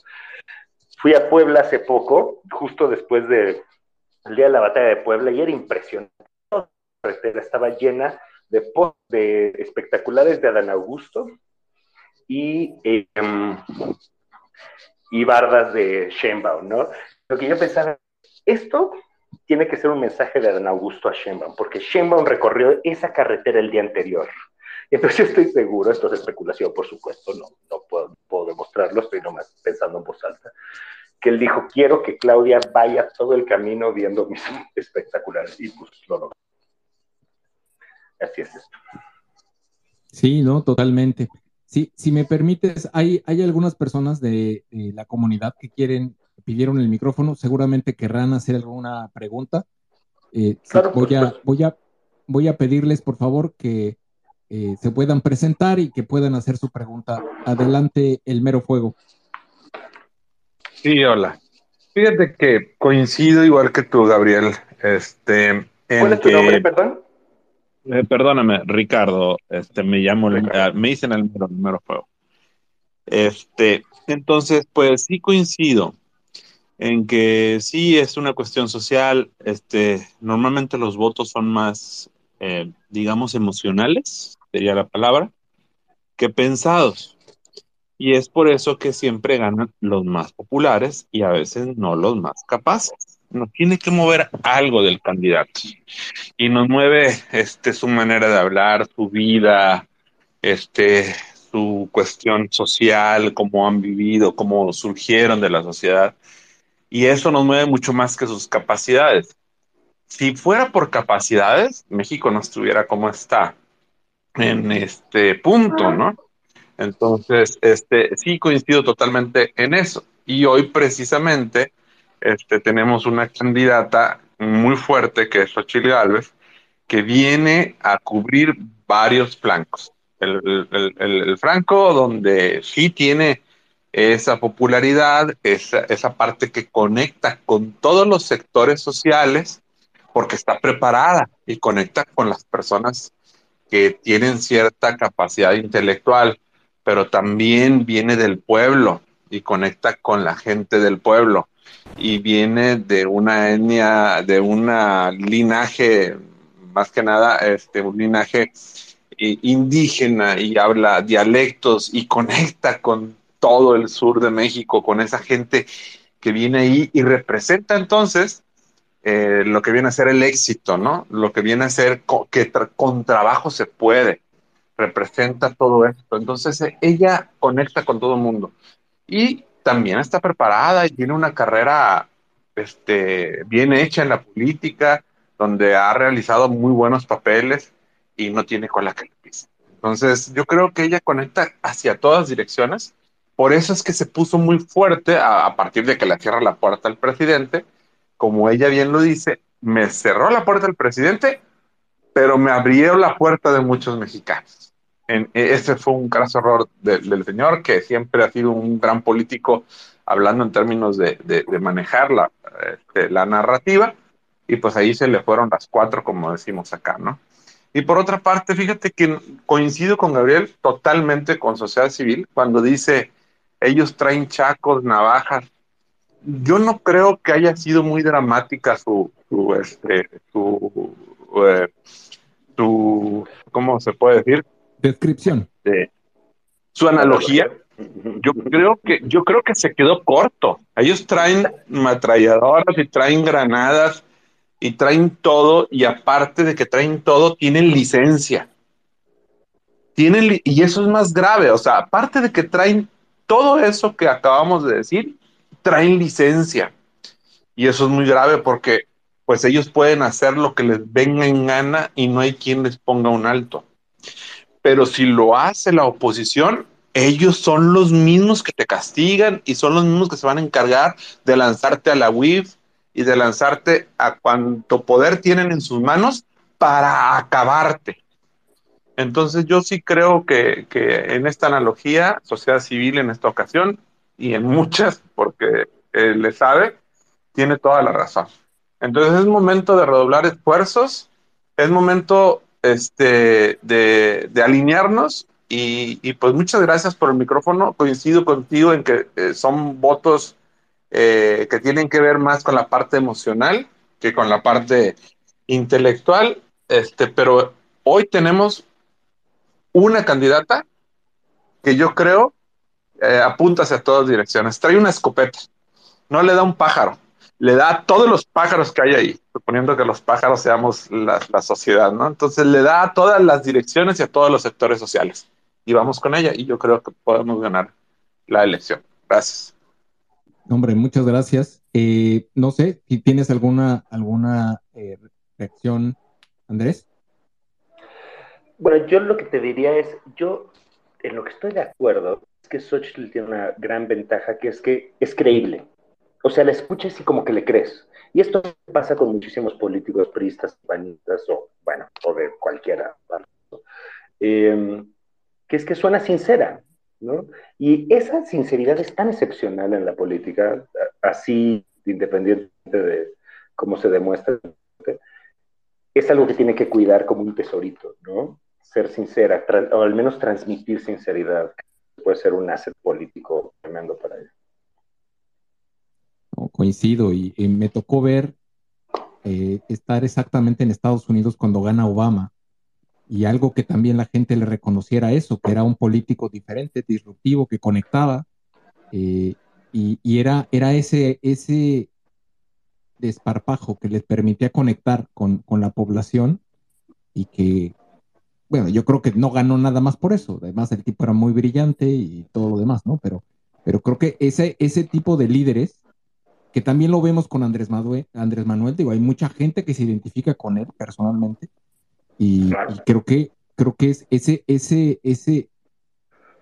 Fui a Puebla hace poco, justo después de el día de la batalla de Puebla, y era impresionante. La carretera estaba llena de, de espectaculares de Adán Augusto y, em, y bardas de Sheinbaum, ¿no? Lo que yo pensaba, esto tiene que ser un mensaje de Dan Augusto a Sheinbaum, porque Sheinbaum recorrió esa carretera el día anterior. Entonces *laughs* estoy seguro, esto es especulación, por supuesto, no, no puedo, puedo demostrarlo, estoy nomás pensando en voz alta, que él dijo, quiero que Claudia vaya todo el camino viendo mis *laughs* espectaculares, y pues lo logró. Así es. Sí, no, totalmente. Sí, si me permites, hay, hay algunas personas de, de la comunidad que quieren, pidieron el micrófono, seguramente querrán hacer alguna pregunta. Eh, Claro, voy, a, voy, a, voy a pedirles, por favor, que eh, se puedan presentar y que puedan hacer su pregunta. Adelante, el mero fuego. Sí, hola. Fíjate que coincido igual que tú, Gabriel, este, en ¿Cuál es tu que, nombre, perdón? Eh, perdóname, Ricardo, este, me llamo, Ricardo. ah, me dicen el mero, el mero fuego. Este, entonces, pues sí coincido en que sí es una cuestión social, este, normalmente los votos son más, eh, digamos, emocionales, sería la palabra, que pensados. Y es por eso que siempre ganan los más populares y a veces no los más capaces. Nos tiene que mover algo del candidato. Y nos mueve este, su manera de hablar, su vida, este, su cuestión social, cómo han vivido, cómo surgieron de la sociedad. Y eso nos mueve mucho más que sus capacidades. Si fuera por capacidades, México no estuviera como está en este punto, ¿no? Entonces, este, sí coincido totalmente en eso. Y hoy precisamente este, tenemos una candidata muy fuerte que es Xochitl Gálvez, que viene a cubrir varios flancos. El, el, el, franco donde sí tiene esa popularidad, esa, esa parte que conecta con todos los sectores sociales, porque está preparada y conecta con las personas que tienen cierta capacidad intelectual pero también viene del pueblo y conecta con la gente del pueblo y viene de una etnia, de un linaje, más que nada, este, un linaje eh, indígena y habla dialectos y conecta con todo el sur de México, con esa gente que viene ahí y representa entonces eh, lo que viene a ser el éxito, ¿no? Lo que viene a ser que con trabajo se puede representa todo esto. Entonces ella conecta con todo el mundo y también está preparada y tiene una carrera este, bien hecha en la política, donde ha realizado muy buenos papeles y no tiene cola que le pise. Entonces yo creo que ella conecta hacia todas direcciones. Por eso es que se puso muy fuerte a, a partir de que le cierra la puerta al presidente. Como ella bien lo dice, me cerró la puerta el presidente, pero me abrieron la puerta de muchos mexicanos. En, ese fue un graso error de, del señor, que siempre ha sido un gran político, hablando en términos de, de, de manejar la, este, la, narrativa, y pues ahí se le fueron las cuatro, como decimos acá, ¿no? Y por otra parte, fíjate que coincido con Gabriel totalmente con sociedad civil cuando dice, ellos traen chacos, navajas. Yo no creo que haya sido muy dramática su, su, este, su, eh, su ¿cómo se puede decir? Descripción. De su analogía. Yo creo que yo creo que se quedó corto. Ellos traen matralladoras y traen granadas y traen todo y aparte de que traen todo tienen licencia. Tienen y eso es más grave, o sea, aparte de que traen todo eso que acabamos de decir, traen licencia. Y eso es muy grave porque pues ellos pueden hacer lo que les venga en gana y no hay quien les ponga un alto. Pero si lo hace la oposición, ellos son los mismos que te castigan y son los mismos que se van a encargar de lanzarte a la WIF y de lanzarte a cuanto poder tienen en sus manos para acabarte. Entonces yo sí creo que, que en esta analogía, sociedad civil en esta ocasión y en muchas, porque eh, le sabe, tiene toda la razón. Entonces es momento de redoblar esfuerzos, es momento este, de, de alinearnos y, y, pues muchas gracias por el micrófono. Coincido contigo en que eh, son votos eh, que tienen que ver más con la parte emocional que con la parte intelectual, este, pero hoy tenemos una candidata que yo creo eh, apunta hacia todas direcciones. Trae una escopeta, no le da un pájaro, le da a todos los pájaros que hay ahí, suponiendo que los pájaros seamos la, la, sociedad, ¿no? Entonces le da a todas las direcciones y a todos los sectores sociales. Y vamos con ella y yo creo que podemos ganar la elección. Gracias. Hombre, muchas gracias. Eh, no sé si tienes alguna, alguna eh, reacción, Andrés. Bueno, yo lo que te diría es, yo en lo que estoy de acuerdo es que Xochitl tiene una gran ventaja que es que es creíble. O sea, la escuchas y como que le crees. Y esto pasa con muchísimos políticos, priistas, panistas o, bueno, o de cualquiera. Eh, que es que suena sincera, ¿no? Y esa sinceridad es tan excepcional en la política, así independiente de cómo se demuestra, es algo que tiene que cuidar como un tesorito, ¿no? Ser sincera, o al menos transmitir sinceridad, puede ser un asset político tremendo para ella. Coincido, y, me tocó ver eh, estar exactamente en Estados Unidos cuando gana Obama, y algo que también la gente le reconociera eso, que era un político diferente, disruptivo, que conectaba, eh, y, era, era ese, ese desparpajo que les permitía conectar con, la población y que, bueno, yo creo que no ganó nada más por eso, además el tipo era muy brillante y todo lo demás, ¿no? Pero, pero creo que ese, ese tipo de líderes, que también lo vemos con Andrés Manuel, Andrés Manuel, digo, hay mucha gente que se identifica con él personalmente, y, creo que creo que es ese, ese, ese,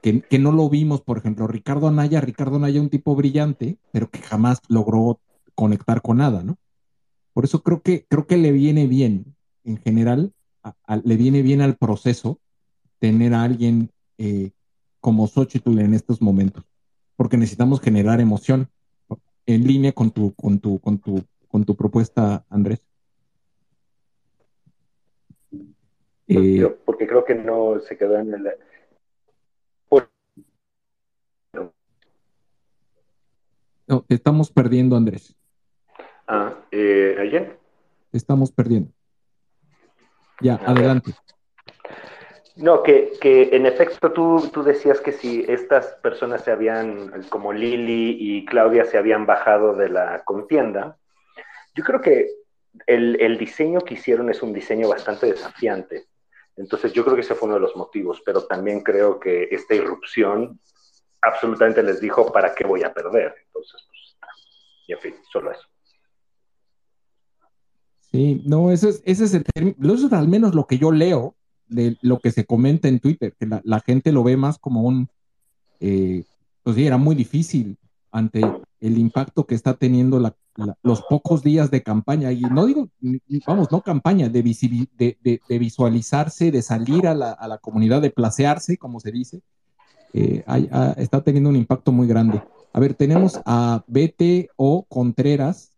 que, que, no lo vimos, por ejemplo, Ricardo Anaya, Ricardo Anaya un tipo brillante, pero que jamás logró conectar con nada, ¿no? Por eso creo que, creo que le viene bien, en general, le viene bien al proceso tener a alguien eh, como Xochitl en estos momentos, porque necesitamos generar emoción en línea con tu, con tu, con tu, con tu propuesta, Andrés. Eh, porque creo que no se quedó en el... No, te estamos perdiendo, Andrés. Ah, eh, ¿ayer? estamos perdiendo. Ya, adelante. No, que, que, en efecto tú, tú decías que si estas personas se habían, como Lili y Claudia, se habían bajado de la contienda, yo creo que el, el diseño que hicieron es un diseño bastante desafiante. Entonces yo creo que ese fue uno de los motivos, pero también creo que esta irrupción absolutamente les dijo, ¿para qué voy a perder? Entonces, pues, en fin, solo eso. Sí, no, ese es, ese es el término, eso es al menos lo que yo leo de lo que se comenta en Twitter, que la, gente lo ve más como un, eh, pues sí, era muy difícil ante el impacto que está teniendo los pocos días de campaña. Y no digo, vamos, no campaña, de, de, visualizarse, de salir a la, comunidad, de placearse, como se dice, eh, está teniendo un impacto muy grande. A ver, tenemos a BTO Contreras.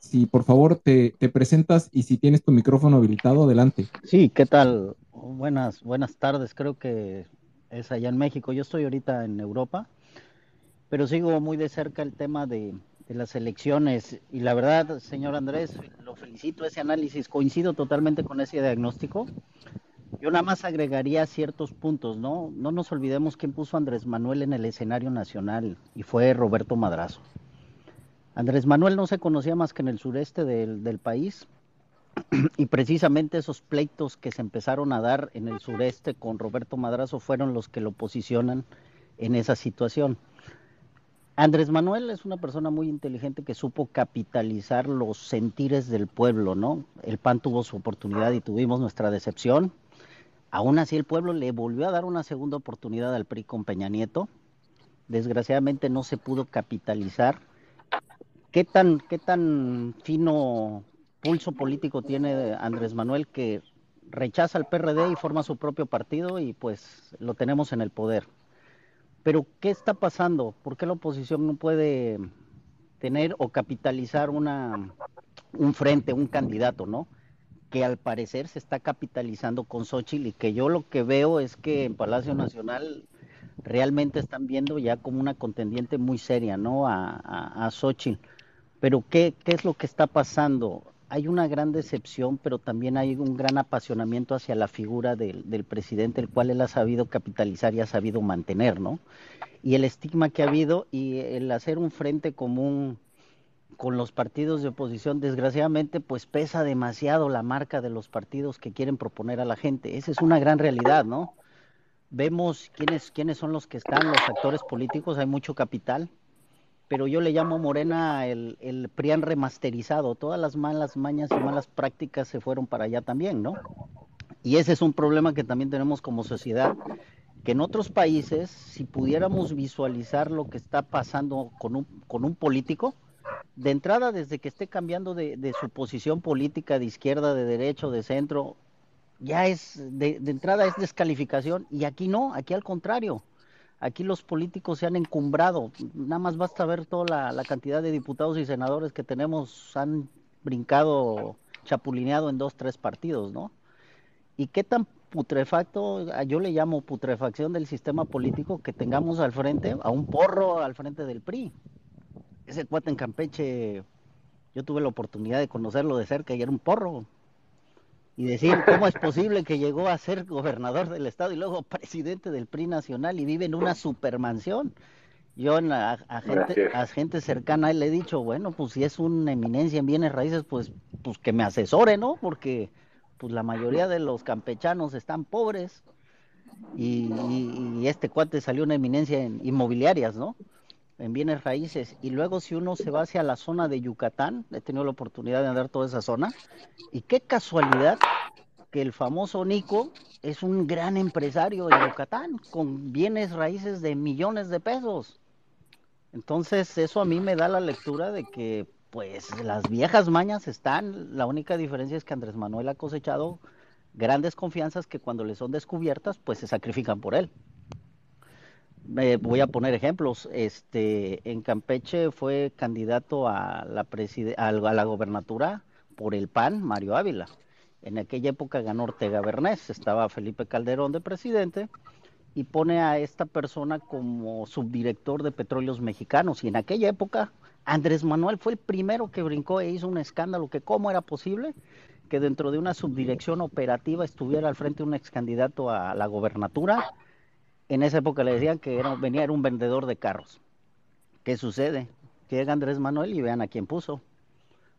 Si por favor te, te, presentas y si tienes tu micrófono habilitado, adelante. Sí, ¿qué tal? Buenas, buenas tardes. Creo que es allá en México. Yo estoy ahorita en Europa pero sigo muy de cerca el tema de, las elecciones y la verdad, señor Andrés, lo felicito ese análisis, coincido totalmente con ese diagnóstico. Yo nada más agregaría ciertos puntos, ¿no? No nos olvidemos quién puso Andrés Manuel en el escenario nacional y fue Roberto Madrazo. Andrés Manuel no se conocía más que en el sureste del país *clears throat* y precisamente esos pleitos que se empezaron a dar en el sureste con Roberto Madrazo fueron los que lo posicionan en esa situación. Andrés Manuel es una persona muy inteligente que supo capitalizar los sentires del pueblo, ¿no? El PAN tuvo su oportunidad y tuvimos nuestra decepción. Aún así el pueblo le volvió a dar una segunda oportunidad al PRI con Peña Nieto. Desgraciadamente no se pudo capitalizar. ¿Qué tan, qué tan fino pulso político tiene Andrés Manuel que rechaza al PRD y forma su propio partido y pues lo tenemos en el poder? Pero, ¿qué está pasando? ¿Por qué la oposición no puede tener o capitalizar una, un frente, un candidato, ¿no? Que al parecer se está capitalizando con Xochitl y que yo lo que veo es que en Palacio Nacional realmente están viendo ya como una contendiente muy seria, ¿no? A, a, Xochitl. Pero ¿qué, ¿qué es lo que está pasando? Hay una gran decepción, pero también hay un gran apasionamiento hacia la figura del, presidente, el cual él ha sabido capitalizar y ha sabido mantener, ¿no? Y el estigma que ha habido y el hacer un frente común con los partidos de oposición, desgraciadamente, pues pesa demasiado la marca de los partidos que quieren proponer a la gente. Esa es una gran realidad, ¿no? Vemos quiénes, quiénes son los que están, los actores políticos, hay mucho capital, pero yo le llamo Morena el, el PRIAN remasterizado. Todas las malas mañas y malas prácticas se fueron para allá también, ¿no? Y ese es un problema que también tenemos como sociedad, que en otros países, si pudiéramos visualizar lo que está pasando con un, con un político, de entrada, desde que esté cambiando de, su posición política de izquierda, de derecho, de centro, ya es, de entrada es descalificación, y aquí no, aquí al contrario. Aquí los políticos se han encumbrado. Nada más basta ver toda la, la, cantidad de diputados y senadores que tenemos, han brincado, chapulineado en dos, tres partidos, ¿no? ¿Y qué tan putrefacto, yo le llamo putrefacción del sistema político, que tengamos al frente a un porro al frente del PRI? Ese cuate en Campeche, yo tuve la oportunidad de conocerlo de cerca y era un porro. Y decir, ¿cómo es posible que llegó a ser gobernador del estado y luego *laughs* presidente del PRI nacional y vive en una supermansión? Yo a, a, gente, a gente cercana a él le he dicho, bueno, pues si es una eminencia en bienes raíces, pues, pues que me asesore, ¿no? Porque pues la mayoría de los campechanos están pobres y, y, y, este cuate salió una eminencia en inmobiliarias, ¿no? En bienes raíces. Y luego si uno se va hacia la zona de Yucatán, he tenido la oportunidad de andar toda esa zona, y qué casualidad que el famoso Nico es un gran empresario en Yucatán, con bienes raíces de millones de pesos. Entonces eso a mí me da la lectura de que pues las viejas mañas están, la única diferencia es que Andrés Manuel ha cosechado grandes confianzas que cuando le son descubiertas, pues se sacrifican por él. Voy a poner ejemplos. Este, en Campeche fue candidato a la, a la gobernatura por el PAN, Mario Ávila. En aquella época ganó Ortega Bernés, estaba Felipe Calderón de presidente y pone a esta persona como subdirector de petróleos mexicanos. Y en aquella época Andrés Manuel fue el primero que brincó e hizo un escándalo que cómo era posible que dentro de una subdirección operativa estuviera al frente un ex candidato a la gobernatura. En esa época le decían que era, venía era un vendedor de carros. ¿Qué sucede? Llega Andrés Manuel y vean a quién puso.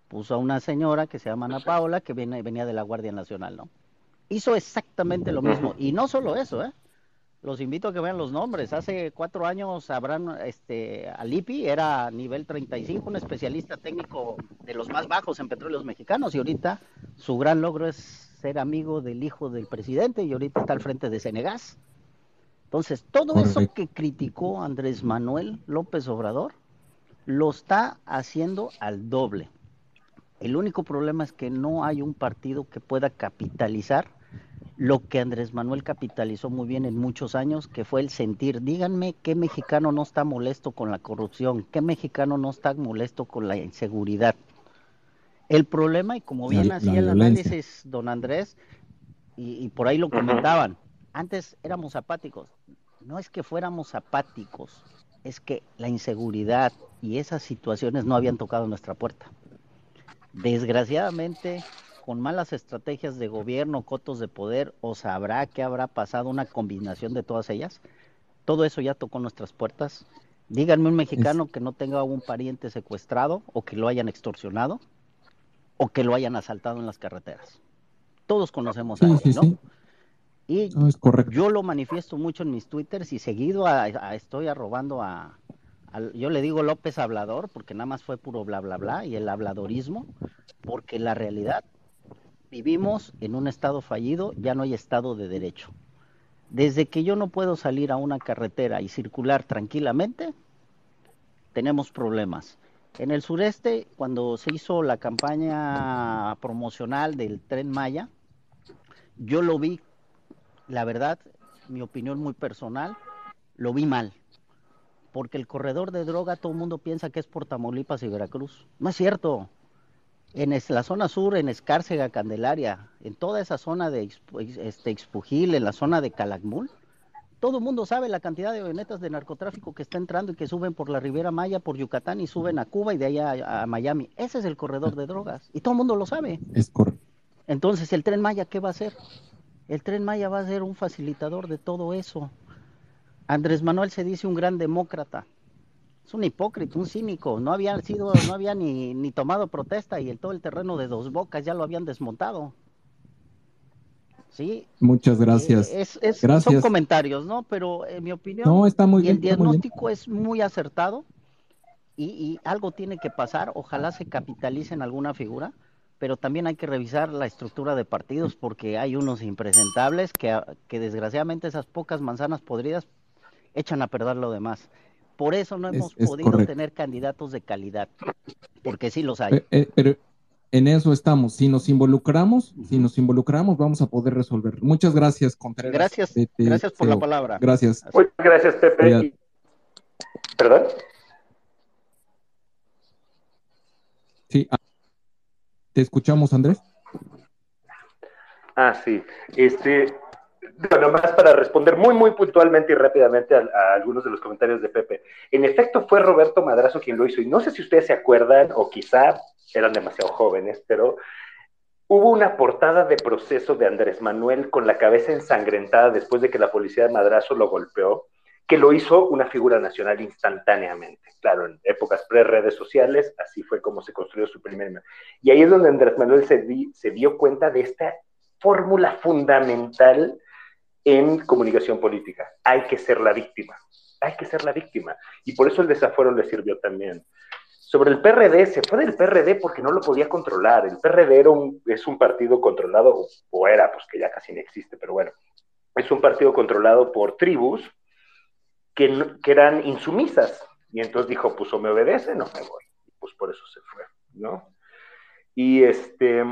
Puso a una señora que se llama Ana Paula, que viene, venía de la Guardia Nacional, ¿no? Hizo exactamente lo mismo. Y no solo eso, ¿eh? los invito a que vean los nombres. Hace cuatro años Abraham este, Alipi era nivel 35, un especialista técnico de los más bajos en petróleos mexicanos y ahorita su gran logro es ser amigo del hijo del presidente y ahorita está al frente de Senegas. Entonces, todo eso que criticó Andrés Manuel López Obrador lo está haciendo al doble. El único problema es que no hay un partido que pueda capitalizar lo que Andrés Manuel capitalizó muy bien en muchos años, que fue el sentir, díganme qué mexicano no está molesto con la corrupción, qué mexicano no está molesto con la inseguridad. El problema, y como bien la, hacía la el análisis don Andrés, y, y por ahí lo comentaban, antes éramos apáticos. No es que fuéramos apáticos, es que la inseguridad y esas situaciones no habían tocado nuestra puerta. Desgraciadamente, con malas estrategias de gobierno, cotos de poder, o sabrá qué habrá pasado, una combinación de todas ellas. Todo eso ya tocó nuestras puertas. Díganme un mexicano que no tenga un pariente secuestrado o que lo hayan extorsionado o que lo hayan asaltado en las carreteras. Todos conocemos a alguien, ¿no? Y no, es yo lo manifiesto mucho en mis twitters y seguido a, a, estoy arrobando a, a, yo le digo López hablador porque nada más fue puro bla bla bla y el habladorismo porque la realidad vivimos en un estado fallido, ya no hay estado de derecho. Desde que yo no puedo salir a una carretera y circular tranquilamente, tenemos problemas. En el sureste, cuando se hizo la campaña promocional del tren Maya, yo lo vi, la verdad, mi opinión muy personal, lo vi mal. Porque el corredor de droga todo el mundo piensa que es por Tamaulipas y Veracruz. No es cierto en la zona sur, en Escárcega, Candelaria, en toda esa zona de este, Expujil, en la zona de Calakmul, todo el mundo sabe la cantidad de avionetas de narcotráfico que está entrando y que suben por la Ribera Maya, por Yucatán y suben a Cuba y de allá a, a Miami. Ese es el corredor de drogas y todo el mundo lo sabe. Es correcto. Entonces, ¿el tren Maya qué va a hacer? El tren Maya va a ser un facilitador de todo eso. Andrés Manuel se dice un gran demócrata, Es un hipócrita, un cínico. No había sido, no había ni, ni tomado protesta y el, todo el terreno de dos bocas ya lo habían desmontado. Sí. Muchas gracias. Eh, es, Son comentarios, ¿no? Pero en mi opinión, no, está muy el diagnóstico es muy acertado y, y, algo tiene que pasar. Ojalá se capitalice en alguna figura, pero también hay que revisar la estructura de partidos porque hay unos impresentables que, que desgraciadamente esas pocas manzanas podridas echan a perder lo demás. Por eso no hemos podido tener candidatos de calidad, porque sí los hay. Eh, pero en eso estamos. Si nos involucramos, si nos involucramos, vamos a poder resolver. Muchas gracias, Contreras. Gracias, gracias por la palabra. Gracias. Muchas gracias, Pepe. ¿Perdón? Sí. Ah, ¿Te escuchamos, Andrés? Ah, sí. Este, bueno, más para responder muy, muy puntualmente y rápidamente a, algunos de los comentarios de Pepe. En efecto, fue Roberto Madrazo quien lo hizo, y no sé si ustedes se acuerdan, o quizá eran demasiado jóvenes, pero hubo una portada de proceso de Andrés Manuel con la cabeza ensangrentada después de que la policía de Madrazo lo golpeó, que lo hizo una figura nacional instantáneamente. Claro, en épocas pre-redes sociales, así fue como se construyó su primer... Y ahí es donde Andrés Manuel se, dio cuenta de esta fórmula fundamental en comunicación política. Hay que ser la víctima, hay que ser la víctima. Y por eso el desafuero le sirvió también. Sobre el PRD, se fue del PRD porque no lo podía controlar. El PRD es un partido controlado, o era, pues que ya casi no existe, pero bueno, es un partido controlado por tribus que, eran insumisas. Y entonces dijo, pues o me obedece, no me voy. Pues por eso se fue, ¿no? Y este,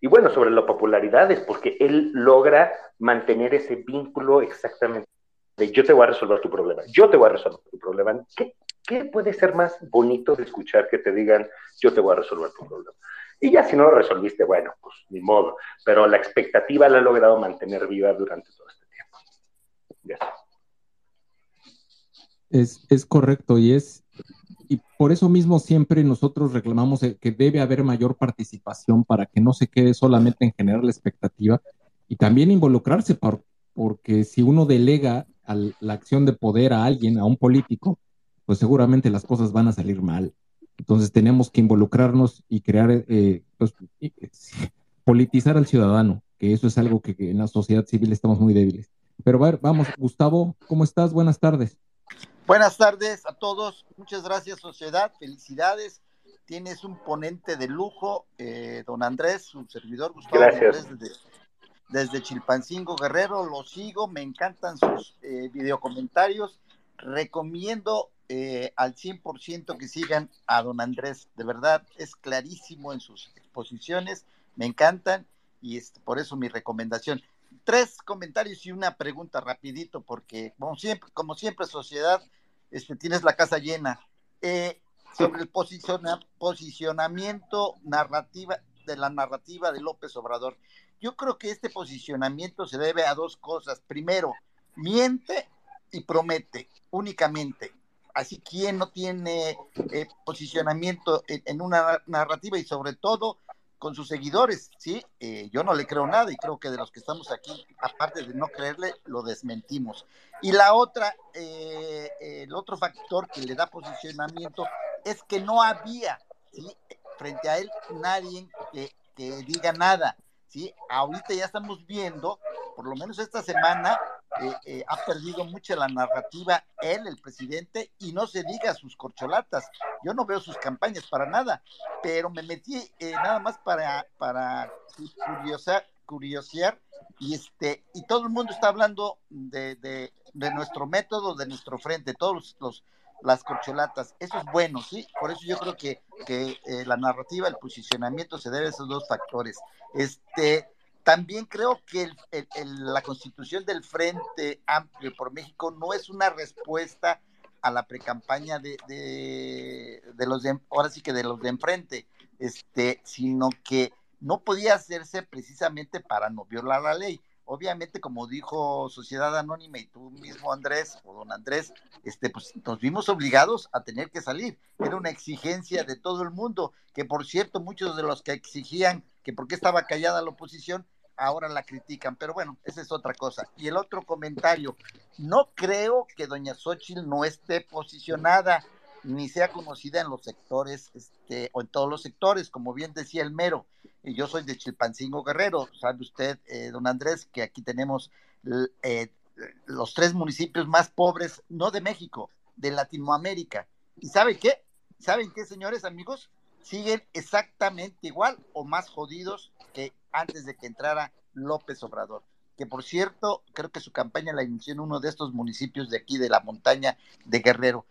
y bueno, sobre la popularidad es porque él logra mantener ese vínculo exactamente de yo te voy a resolver tu problema, yo te voy a resolver tu problema. ¿Qué, ¿Qué, puede ser más bonito de escuchar que te digan yo te voy a resolver tu problema? Y ya si no lo resolviste, bueno, pues ni modo, pero la expectativa la ha logrado mantener viva durante todo este tiempo. Ya. Es, es correcto y es y por eso mismo siempre nosotros reclamamos que debe haber mayor participación para que no se quede solamente en generar la expectativa y también involucrarse, por, porque si uno delega la acción de poder a alguien, a un político, pues seguramente las cosas van a salir mal. Entonces tenemos que involucrarnos y crear, eh, pues, *laughs* politizar al ciudadano, que eso es algo que, en la sociedad civil estamos muy débiles. Pero vamos, Gustavo, ¿cómo estás? Buenas tardes. Buenas tardes a todos. Muchas gracias, sociedad. Felicidades. Tienes un ponente de lujo, eh, don Andrés, su servidor Gustavo gracias. Andrés, desde, Chilpancingo Guerrero. Lo sigo, me encantan sus eh, videocomentarios. Recomiendo eh, al 100% que sigan a don Andrés. De verdad, es clarísimo en sus exposiciones. Me encantan y es por eso mi recomendación tres comentarios y una pregunta rapidito, porque como siempre, como siempre sociedad, este, tienes la casa llena. Eh, sobre el posicionamiento narrativa de la narrativa de López Obrador. Yo creo que este posicionamiento se debe a dos cosas. Primero, miente y promete únicamente. Así, ¿quién no tiene eh, posicionamiento en, una narrativa y sobre todo con sus seguidores, ¿sí? Eh, yo no le creo nada y creo que de los que estamos aquí, aparte de no creerle, lo desmentimos. Y la otra, eh, el otro factor que le da posicionamiento es que no había, ¿sí? Frente a él nadie que, que diga nada, ¿sí? Ahorita ya estamos viendo, por lo menos esta semana, eh, eh, ha perdido mucho la narrativa él, el presidente, y no se diga sus corcholatas. Yo no veo sus campañas para nada, pero me metí eh, nada más para, para curiosa, curiosear y este y todo el mundo está hablando de, de, nuestro método, de nuestro frente, todos los, las corcholatas. Eso es bueno, ¿sí? Por eso yo creo que, que la narrativa, el posicionamiento se debe a esos dos factores. Este, también creo que la constitución del Frente Amplio por México no es una respuesta a la precampaña de, de, los de, ahora sí que de los de enfrente, este, sino que no podía hacerse precisamente para no violar la ley. Obviamente, como dijo Sociedad Anónima y tú mismo, Andrés, o don Andrés, este, pues nos vimos obligados a tener que salir. Era una exigencia de todo el mundo, que por cierto, muchos de los que exigían que por qué estaba callada la oposición, ahora la critican, pero bueno, esa es otra cosa. Y el otro comentario, no creo que doña Xochitl no esté posicionada ni sea conocida en los sectores, este, o en todos los sectores, como bien decía el mero. Y yo soy de Chilpancingo Guerrero, sabe usted, eh, don Andrés, que aquí tenemos eh, los tres municipios más pobres, no de México, de Latinoamérica. ¿Y sabe qué? ¿Saben qué, señores amigos? Siguen exactamente igual o más jodidos que antes de que entrara López Obrador. Que por cierto, creo que su campaña la inició en uno de estos municipios de aquí, de la montaña de Guerrero.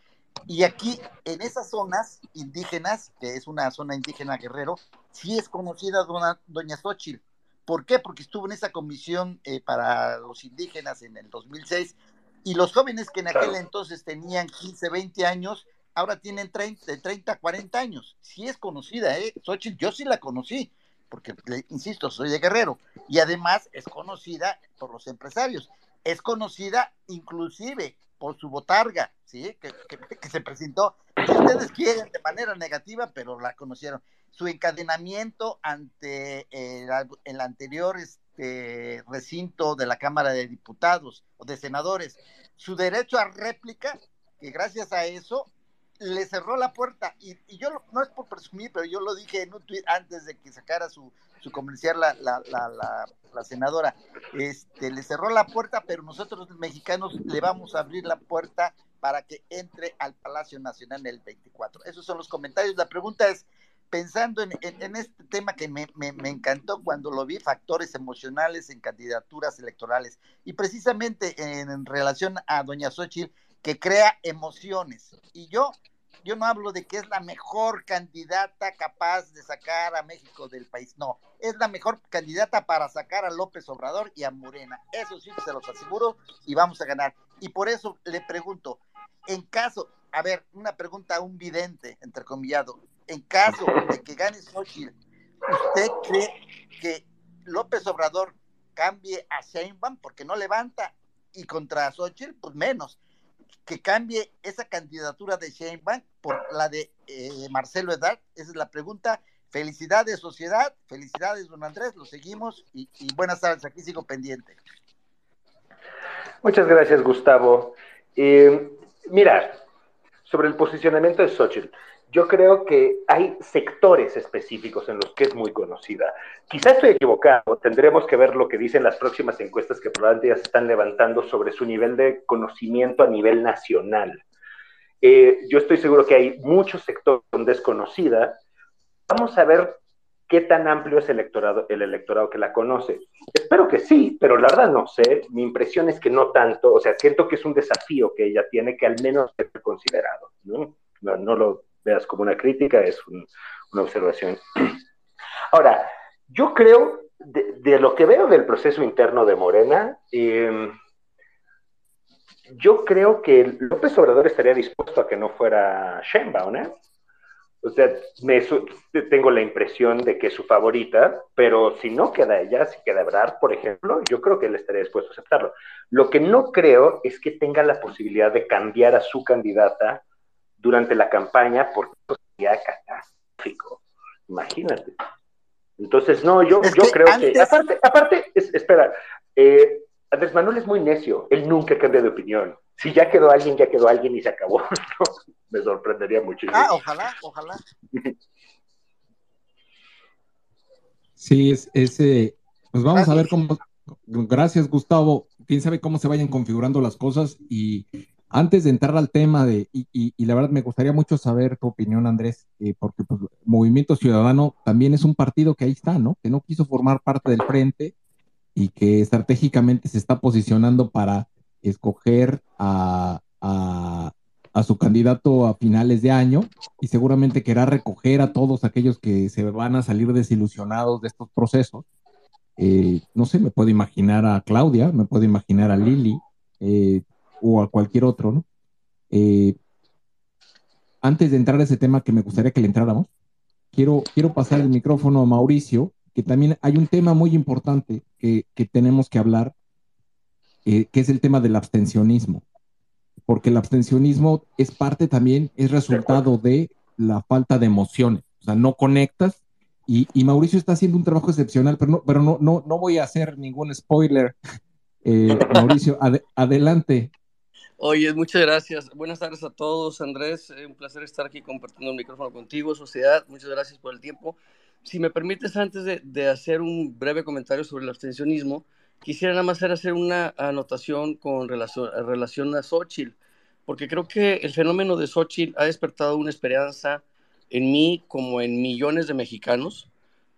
Y aquí, en esas zonas indígenas, que es una zona indígena guerrero, sí es conocida doña, doña Xochitl. ¿Por qué? Porque estuvo en esa comisión eh, para los indígenas en el 2006 y los jóvenes que en aquel entonces tenían 15, 20 años, ahora tienen 30, de 30 40 años. Sí es conocida, ¿eh? Xochitl, yo sí la conocí, porque, insisto, soy de Guerrero. Y además es conocida por los empresarios. Es conocida inclusive por su botarga, ¿sí? Que, se presentó, si ustedes quieren, de manera negativa, pero la conocieron. Su encadenamiento ante el, anterior este, recinto de la Cámara de Diputados o de Senadores, su derecho a réplica, que gracias a eso le cerró la puerta. Y, yo, no es por presumir, pero yo lo dije en un tweet antes de que sacara su, su comercial la, la, la, la, senadora. Este, le cerró la puerta, pero nosotros los mexicanos le vamos a abrir la puerta para que entre al Palacio Nacional el 24. Esos son los comentarios. La pregunta es, pensando en, en, este tema que me, me, me, encantó cuando lo vi, factores emocionales en candidaturas electorales, y precisamente en, en relación a doña Xochitl, que crea emociones. Y yo yo no hablo de que es la mejor candidata capaz de sacar a México del país, no, es la mejor candidata para sacar a López Obrador y a Morena, eso sí se los aseguro y vamos a ganar. Y por eso le pregunto, en caso, a ver, una pregunta a un vidente, entrecomillado, en caso de que gane Xochitl, ¿usted cree que López Obrador cambie a Sheinbaum porque no levanta y contra Xochitl, pues menos? Que cambie esa candidatura de Sheinbaum por la de eh, Marcelo Eddard? Esa es la pregunta. Felicidades, sociedad. Felicidades, don Andrés. Lo seguimos y, buenas tardes. Aquí sigo pendiente. Muchas gracias, Gustavo. Eh, mira, sobre el posicionamiento de Xochitl yo creo que hay sectores específicos en los que es muy conocida. Quizás estoy equivocado, tendremos que ver lo que dicen las próximas encuestas que probablemente ya se están levantando sobre su nivel de conocimiento a nivel nacional. Eh, yo estoy seguro que hay muchos sectores donde es conocida. Vamos a ver qué tan amplio es el electorado, el electorado que la conoce. Espero que sí, pero la verdad no sé. Mi impresión es que no tanto. O sea, siento que es un desafío que ella tiene que al menos ser considerado. No lo veas como una crítica, es una observación. *clears throat* Ahora, yo creo, de, lo que veo del proceso interno de Morena, em, yo creo que López Obrador estaría dispuesto a que no fuera Sheinbaum, ¿eh? O sea, me, tengo la impresión de que es su favorita, pero si no queda ella, si queda Ebrard, por ejemplo, yo creo que él estaría dispuesto a aceptarlo. Lo que no creo es que tenga la posibilidad de cambiar a su candidata durante la campaña porque sería catastrófico. Imagínate. Entonces, no, yo, yo creo que, aparte, aparte espera, eh, Andrés Manuel es muy necio, él nunca cambia de opinión. Si ya quedó alguien, ya quedó alguien y se acabó. *laughs* Me sorprendería muchísimo. Ah, ojalá, ojalá. Sí, es, ese, pues vamos a ver cómo, gracias Gustavo, quién sabe cómo se vayan configurando las cosas y antes de entrar al tema de, y, la verdad me gustaría mucho saber tu opinión, Andrés, eh, porque pues, Movimiento Ciudadano también es un partido que ahí está, ¿no? Que no quiso formar parte del frente y que estratégicamente se está posicionando para escoger a, su candidato a finales de año y seguramente querrá recoger a todos aquellos que se van a salir desilusionados de estos procesos. Eh, no sé, me puedo imaginar a Claudia, me puedo imaginar a Lili, eh, o a cualquier otro, ¿no? Eh, antes de entrar a ese tema que me gustaría que le entráramos, quiero, quiero pasar el micrófono a Mauricio, que también hay un tema muy importante que, tenemos que hablar, eh, que es el tema del abstencionismo, porque el abstencionismo es parte también, es resultado de la falta de emociones, o sea, no conectas y, Mauricio está haciendo un trabajo excepcional, pero no, pero no, no, no voy a hacer ningún spoiler. Eh, *laughs* Mauricio, adelante. Oye, muchas gracias. Buenas tardes a todos, Andrés. Eh, un placer estar aquí compartiendo el micrófono contigo, sociedad. Muchas gracias por el tiempo. Si me permites, antes de, hacer un breve comentario sobre el abstencionismo, quisiera nada más hacer una anotación con relación, relación a Xochitl, porque creo que el fenómeno de Xochitl ha despertado una esperanza en mí como en millones de mexicanos.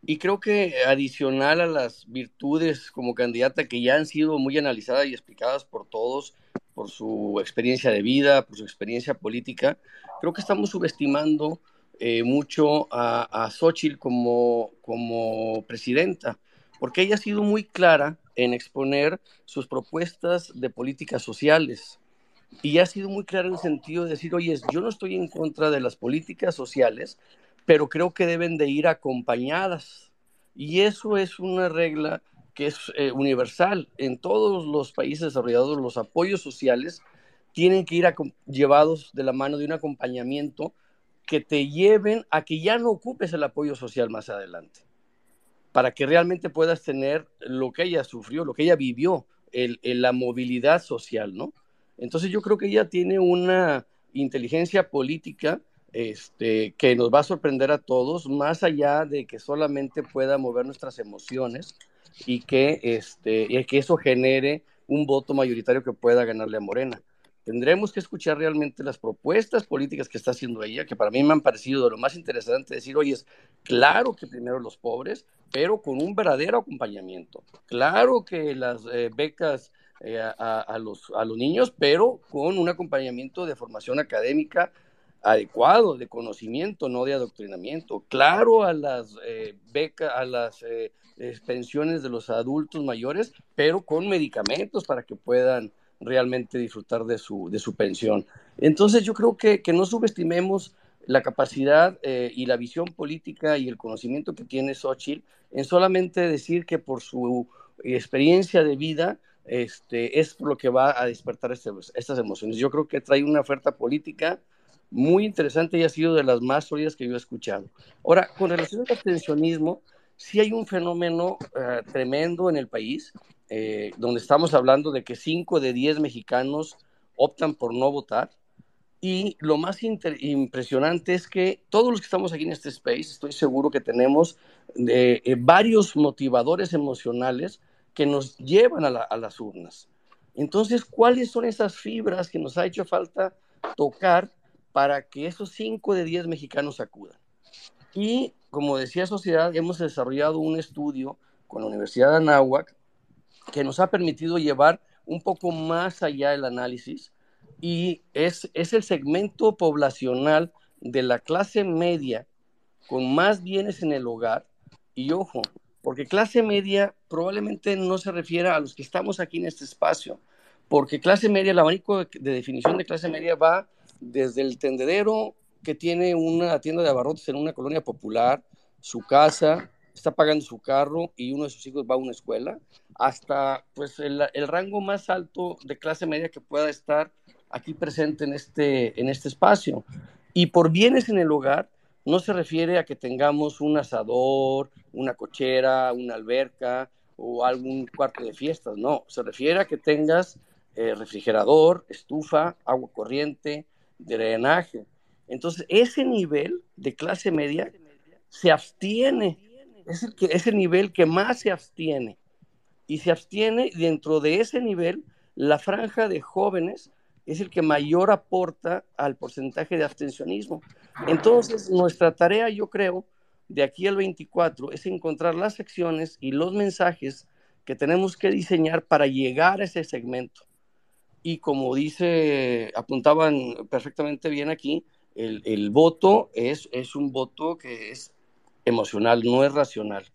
Y creo que adicional a las virtudes como candidata que ya han sido muy analizadas y explicadas por todos, por su experiencia de vida, por su experiencia política, creo que estamos subestimando eh, mucho a, a Xochitl como, como presidenta, porque ella ha sido muy clara en exponer sus propuestas de políticas sociales y ha sido muy clara en el sentido de decir, oye, yo no estoy en contra de las políticas sociales, pero creo que deben de ir acompañadas. Y eso es una regla que es eh, universal. En todos los países desarrollados, los apoyos sociales tienen que ir llevados de la mano de un acompañamiento que te lleven a que ya no ocupes el apoyo social más adelante, para que realmente puedas tener lo que ella sufrió, lo que ella vivió, el, la movilidad social, ¿no? Entonces yo creo que ella tiene una inteligencia política este, que nos va a sorprender a todos, más allá de que solamente pueda mover nuestras emociones y que, este, y que eso genere un voto mayoritario que pueda ganarle a Morena. Tendremos que escuchar realmente las propuestas políticas que está haciendo ella, que para mí me han parecido lo más interesante decir, oye, es claro que primero los pobres, pero con un verdadero acompañamiento. Claro que las eh, becas eh, a, los, a los niños, pero con un acompañamiento de formación académica adecuado, de conocimiento, no de adoctrinamiento. Claro a las eh, becas, a las pensiones de los adultos mayores, pero con medicamentos para que puedan realmente disfrutar de su, de su pensión. Entonces yo creo que, que no subestimemos la capacidad eh, y la visión política y el conocimiento que tiene Xochitl en solamente decir que por su experiencia de vida este, es lo que va a despertar este, estas emociones. Yo creo que trae una oferta política muy interesante y ha sido de las más sólidas que yo he escuchado. Ahora, con relación al abstencionismo, sí hay un fenómeno eh, tremendo en el país eh, donde estamos hablando de que 5 de 10 mexicanos optan por no votar. Y lo más impresionante es que todos los que estamos aquí en este space, estoy seguro que tenemos eh, eh, varios motivadores emocionales que nos llevan a, a, las urnas. Entonces, ¿cuáles son esas fibras que nos ha hecho falta tocar para que esos 5 de 10 mexicanos acudan? Y como decía Sociedad, hemos desarrollado un estudio con la Universidad de Anáhuac que nos ha permitido llevar un poco más allá el análisis y es, es el segmento poblacional de la clase media con más bienes en el hogar y ojo, porque clase media probablemente no se refiera a los que estamos aquí en este espacio, porque clase media, el abanico de, de definición de clase media va desde el tendedero que tiene una tienda de abarrotes en una colonia popular, su casa, está pagando su carro y uno de sus hijos va a una escuela, hasta pues el, el, rango más alto de clase media que pueda estar aquí presente en este, en este espacio. Y por bienes en el hogar no se refiere a que tengamos un asador, una cochera, una alberca o algún cuarto de fiestas, no, se refiere a que tengas eh, refrigerador, estufa, agua corriente, drenaje. Entonces, ese nivel de clase media se abstiene es el, que, es el nivel que más se abstiene. Y se abstiene dentro de ese nivel, la franja de jóvenes es el que mayor aporta al porcentaje de abstencionismo. Entonces, nuestra tarea, yo creo, de aquí al 24 es encontrar las acciones y los mensajes que tenemos que diseñar para llegar a ese segmento. Y como dice, apuntaban perfectamente bien aquí, el, el voto es, es un voto que es emocional, no es racional.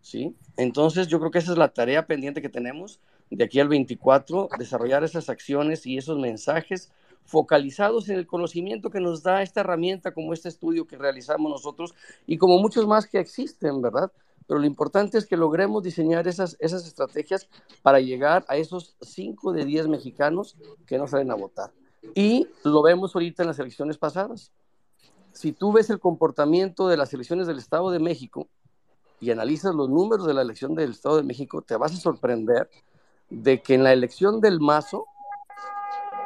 ¿sí? Entonces yo creo que esa es la tarea pendiente que tenemos de aquí al 24, desarrollar esas acciones y esos mensajes focalizados en el conocimiento que nos da esta herramienta como este estudio que realizamos nosotros y como muchos más que existen, ¿verdad? Pero lo importante es que logremos diseñar esas, esas estrategias para llegar a esos 5 de 10 mexicanos que no salen a votar. Y lo vemos ahorita en las elecciones pasadas si tú ves el comportamiento de las elecciones del Estado de México, y analizas los números de la elección del Estado de México, te vas a sorprender de que en la elección del Mazo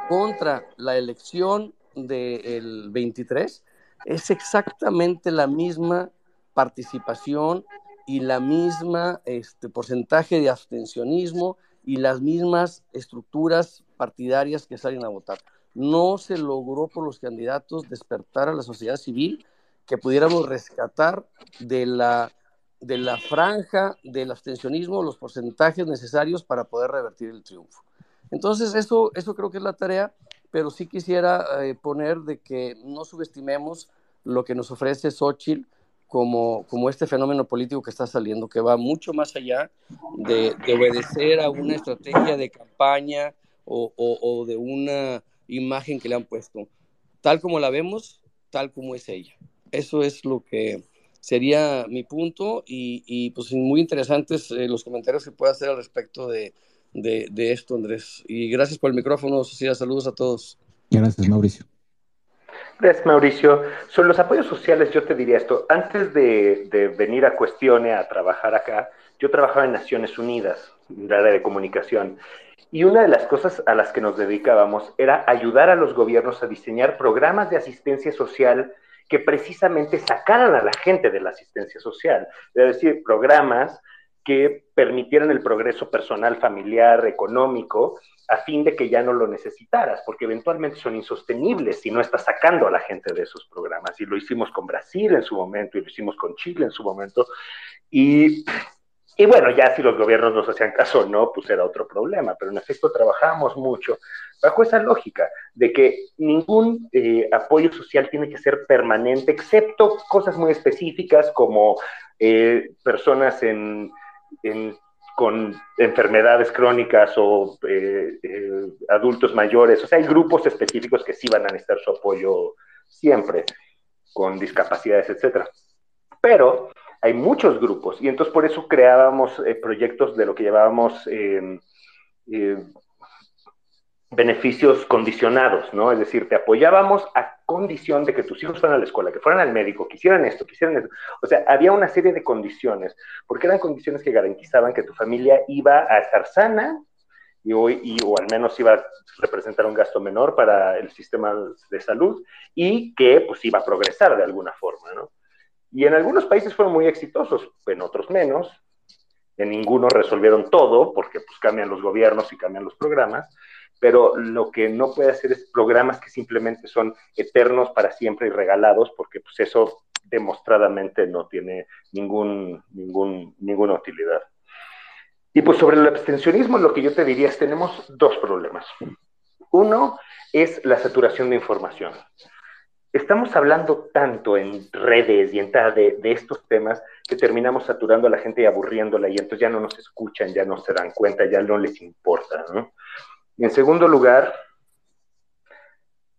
contra la elección del 23 es exactamente la misma participación y la misma este, porcentaje de abstencionismo y las mismas estructuras partidarias que salen a votar. No se logró por los candidatos despertar a la sociedad civil que pudiéramos rescatar de la, de la franja del abstencionismo los porcentajes necesarios para poder revertir el triunfo. Entonces, eso, eso creo que es la tarea, pero sí quisiera eh, poner de que no subestimemos lo que nos ofrece Xochitl como, como este fenómeno político que está saliendo, que va mucho más allá de, de obedecer a una estrategia de campaña o, o, o de una imagen que le han puesto. Tal como la vemos, tal como es ella. Eso es lo que sería mi punto y, y pues muy interesantes eh, los comentarios que pueda hacer al respecto de, de, de, esto, Andrés. Y gracias por el micrófono, Sociedad. Saludos a todos. Gracias, Mauricio. Gracias, Mauricio. Sobre los apoyos sociales, yo te diría esto. Antes de, venir a Cuestione a trabajar acá, yo trabajaba en Naciones Unidas, en la área de comunicación. Y una de las cosas a las que nos dedicábamos era ayudar a los gobiernos a diseñar programas de asistencia social que precisamente sacaran a la gente de la asistencia social, es decir, programas que permitieran el progreso personal, familiar, económico, a fin de que ya no lo necesitaras, porque eventualmente son insostenibles si no estás sacando a la gente de esos programas. Y lo hicimos con Brasil en su momento, y lo hicimos con Chile en su momento. Y, y bueno, ya si los gobiernos nos hacían caso o no, pues era otro problema, pero en efecto trabajamos mucho bajo esa lógica de que ningún eh, apoyo social tiene que ser permanente, excepto cosas muy específicas como eh, personas en, con enfermedades crónicas o eh, eh, adultos mayores. O sea, hay grupos específicos que sí van a necesitar su apoyo siempre, con discapacidades, etcétera. Pero hay muchos grupos y entonces por eso creábamos eh, proyectos de lo que llamábamos beneficios condicionados, ¿no? Es decir, te apoyábamos a condición de que tus hijos fueran a la escuela, que fueran al médico, que hicieran esto, que hicieran esto. O sea, había una serie de condiciones, porque eran condiciones que garantizaban que tu familia iba a estar sana y, hoy, o al menos iba a representar un gasto menor para el sistema de salud y que pues iba a progresar de alguna forma, ¿no? Y en algunos países fueron muy exitosos, en otros menos. En ninguno resolvieron todo, porque pues cambian los gobiernos y cambian los programas pero lo que no puede hacer es programas que simplemente son eternos para siempre y regalados, porque pues eso demostradamente no tiene ningún, ningún, ninguna utilidad. Y pues sobre el abstencionismo lo que yo te diría es tenemos dos problemas. Uno es la saturación de información. Estamos hablando tanto en redes y en tal de, de, estos temas que terminamos saturando a la gente y aburriéndola y entonces ya no nos escuchan, ya no se dan cuenta, ya no les importa, ¿no? En segundo lugar,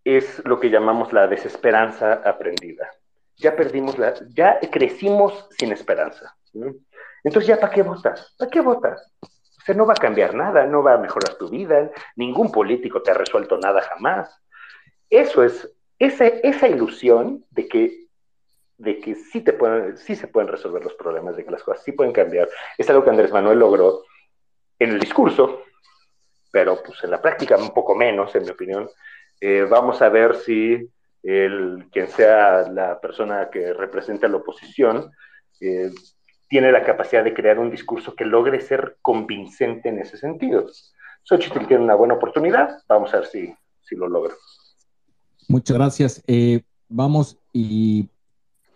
es lo que llamamos la desesperanza aprendida. Ya perdimos la, ya crecimos sin esperanza. Entonces, ¿ya para qué votas? ¿Para qué votas? O sea, no va a cambiar nada, no va a mejorar tu vida, ningún político te ha resuelto nada jamás. Eso es, esa, esa ilusión de que, de que te sí se pueden resolver los problemas, de que las cosas sí pueden cambiar, es algo que Andrés Manuel logró en el discurso, pero pues en la práctica un poco menos, en mi opinión. Eh, vamos a ver si quien sea la persona que represente a la oposición eh, tiene la capacidad de crear un discurso que logre ser convincente en ese sentido. Xochitl tiene una buena oportunidad, vamos a ver si, si lo logra. Muchas gracias. Eh, vamos y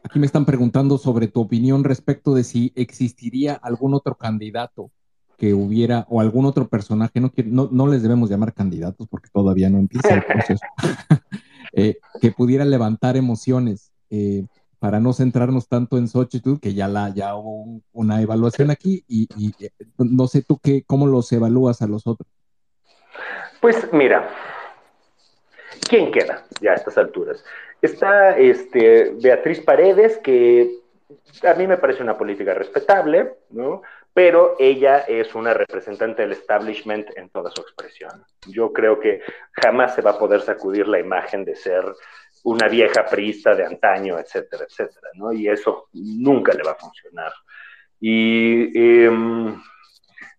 aquí me están preguntando sobre tu opinión respecto de si existiría algún otro candidato que hubiera, o algún otro personaje, no, no, no les debemos llamar candidatos porque todavía no empieza el proceso, *laughs* eh, que pudiera levantar emociones eh, para no centrarnos tanto en Xochitl, que ya, la, ya hubo un, una evaluación aquí, y, y, eh, no sé tú qué, cómo los evalúas a los otros. Pues mira, ¿quién queda ya a estas alturas? Está este, Beatriz Paredes, que a mí me parece una política respetable, ¿no? Pero ella es una representante del establishment en toda su expresión. Yo creo que jamás se va a poder sacudir la imagen de ser una vieja priista de antaño, etcétera, etcétera, ¿no? Y eso nunca le va a funcionar. Y em,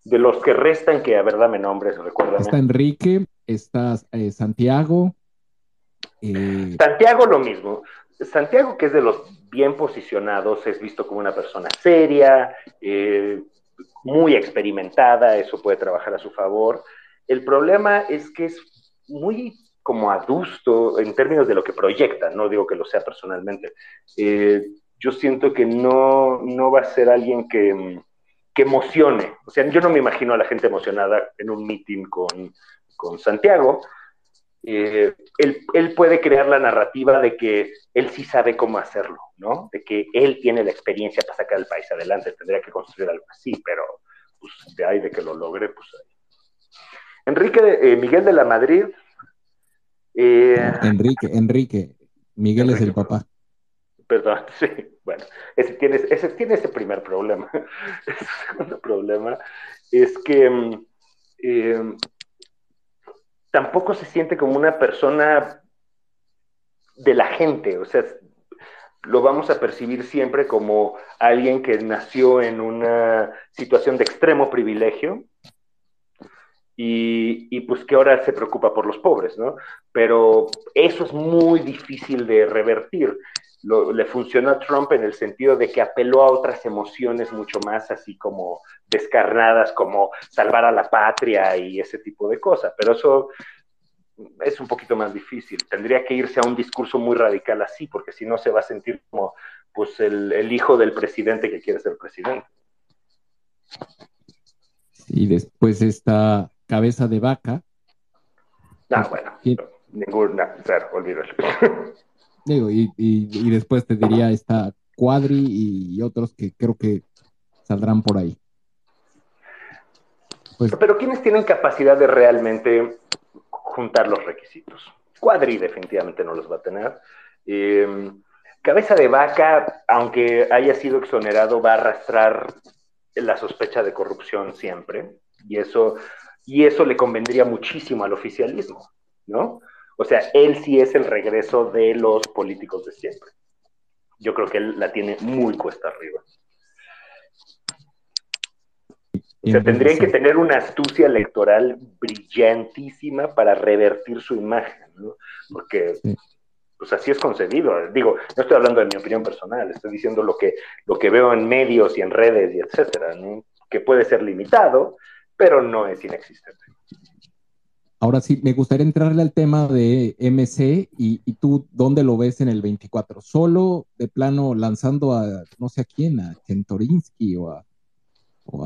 de los que restan, que a ver, dame nombres, recuérdame. Está Enrique, está eh, Santiago. Eh, Santiago lo mismo. Santiago, que es de los bien posicionados, es visto como una persona seria, eh, muy experimentada, eso puede trabajar a su favor. El problema es que es muy como adusto en términos de lo que proyecta, no digo que lo sea personalmente. Eh, yo siento que no, no va a ser alguien que, que, emocione. O sea, yo no me imagino a la gente emocionada en un meeting con, con Santiago. Eh, él, él, puede crear la narrativa de que él sí sabe cómo hacerlo, ¿no? De que él tiene la experiencia para sacar el país adelante, tendría que construir algo así, pero pues de ahí de que lo logre, pues ahí. Enrique eh, Miguel de la Madrid, eh, Enrique, Enrique. Miguel es el papá. Perdón, *laughs* sí. Bueno, ese tiene ese, tiene ese primer problema. *laughs* el segundo problema es que mm, eh, tampoco se siente como una persona de la gente. O sea, lo vamos a percibir siempre como alguien que nació en una situación de extremo privilegio y, pues que ahora se preocupa por los pobres, ¿no? Pero eso es muy difícil de revertir. Le funcionó a Trump en el sentido de que apeló a otras emociones mucho más así como descarnadas, como salvar a la patria y ese tipo de cosas, pero eso es un poquito más difícil. Tendría que irse a un discurso muy radical así, porque si no se va a sentir como pues el, el hijo del presidente que quiere ser presidente. Y después está cabeza de vaca. Ah, bueno, ninguna, olvídalo. *laughs* Digo, y, y, después te diría esta Cuadri y otros que creo que saldrán por ahí. Pues, Pero ¿quiénes tienen capacidad de realmente juntar los requisitos? Cuadri definitivamente no los va a tener. Em, cabeza de vaca, aunque haya sido exonerado, va a arrastrar la sospecha de corrupción siempre. Y eso y eso le convendría muchísimo al oficialismo, ¿no? O sea, él sí es el regreso de los políticos de siempre. Yo creo que él la tiene muy cuesta arriba. O sea, tendrían que tener una astucia electoral brillantísima para revertir su imagen, ¿no? Porque, pues así es concebido. Digo, no estoy hablando de mi opinión personal, estoy diciendo lo que, lo que veo en medios y en redes y etcétera, ¿no? Que puede ser limitado, pero no es inexistente. Ahora sí, me gustaría entrarle al tema de MC y, tú, ¿dónde lo ves en el 24? ¿Solo de plano lanzando a, no sé a quién, a Chentorinsky o a, o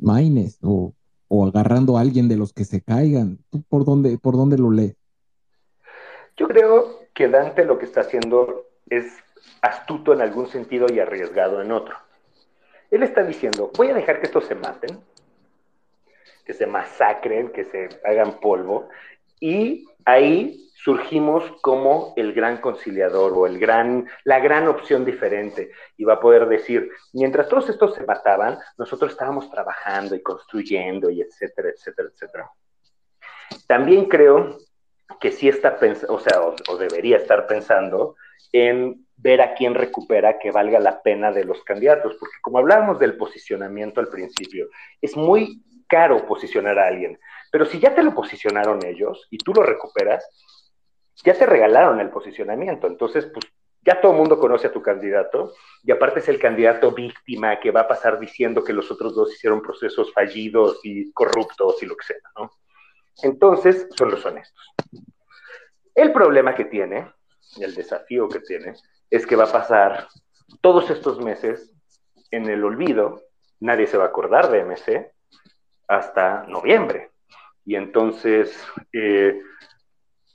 Maines o, agarrando a alguien de los que se caigan? ¿Tú por dónde, por dónde lo lees? Yo creo que Dante lo que está haciendo es astuto en algún sentido y arriesgado en otro. Él está diciendo, voy a dejar que estos se maten, que se masacren, que se hagan polvo. Y ahí surgimos como el gran conciliador o el gran, la gran opción diferente. Y va a poder decir, mientras todos estos se mataban, nosotros estábamos trabajando y construyendo y etcétera, etcétera, etcétera. También creo que sí está pensando, o sea, o debería estar pensando en ver a quién recupera que valga la pena de los candidatos, porque como hablábamos del posicionamiento al principio, es muy caro posicionar a alguien. Pero si ya te lo posicionaron ellos y tú lo recuperas, ya te regalaron el posicionamiento. Entonces, pues ya todo el mundo conoce a tu candidato y aparte es el candidato víctima que va a pasar diciendo que los otros dos hicieron procesos fallidos y corruptos y lo que sea, ¿no? Entonces, son los honestos. El problema que tiene, el desafío que tiene, es que va a pasar todos estos meses en el olvido, nadie se va a acordar de MC, hasta noviembre. Y entonces, eh,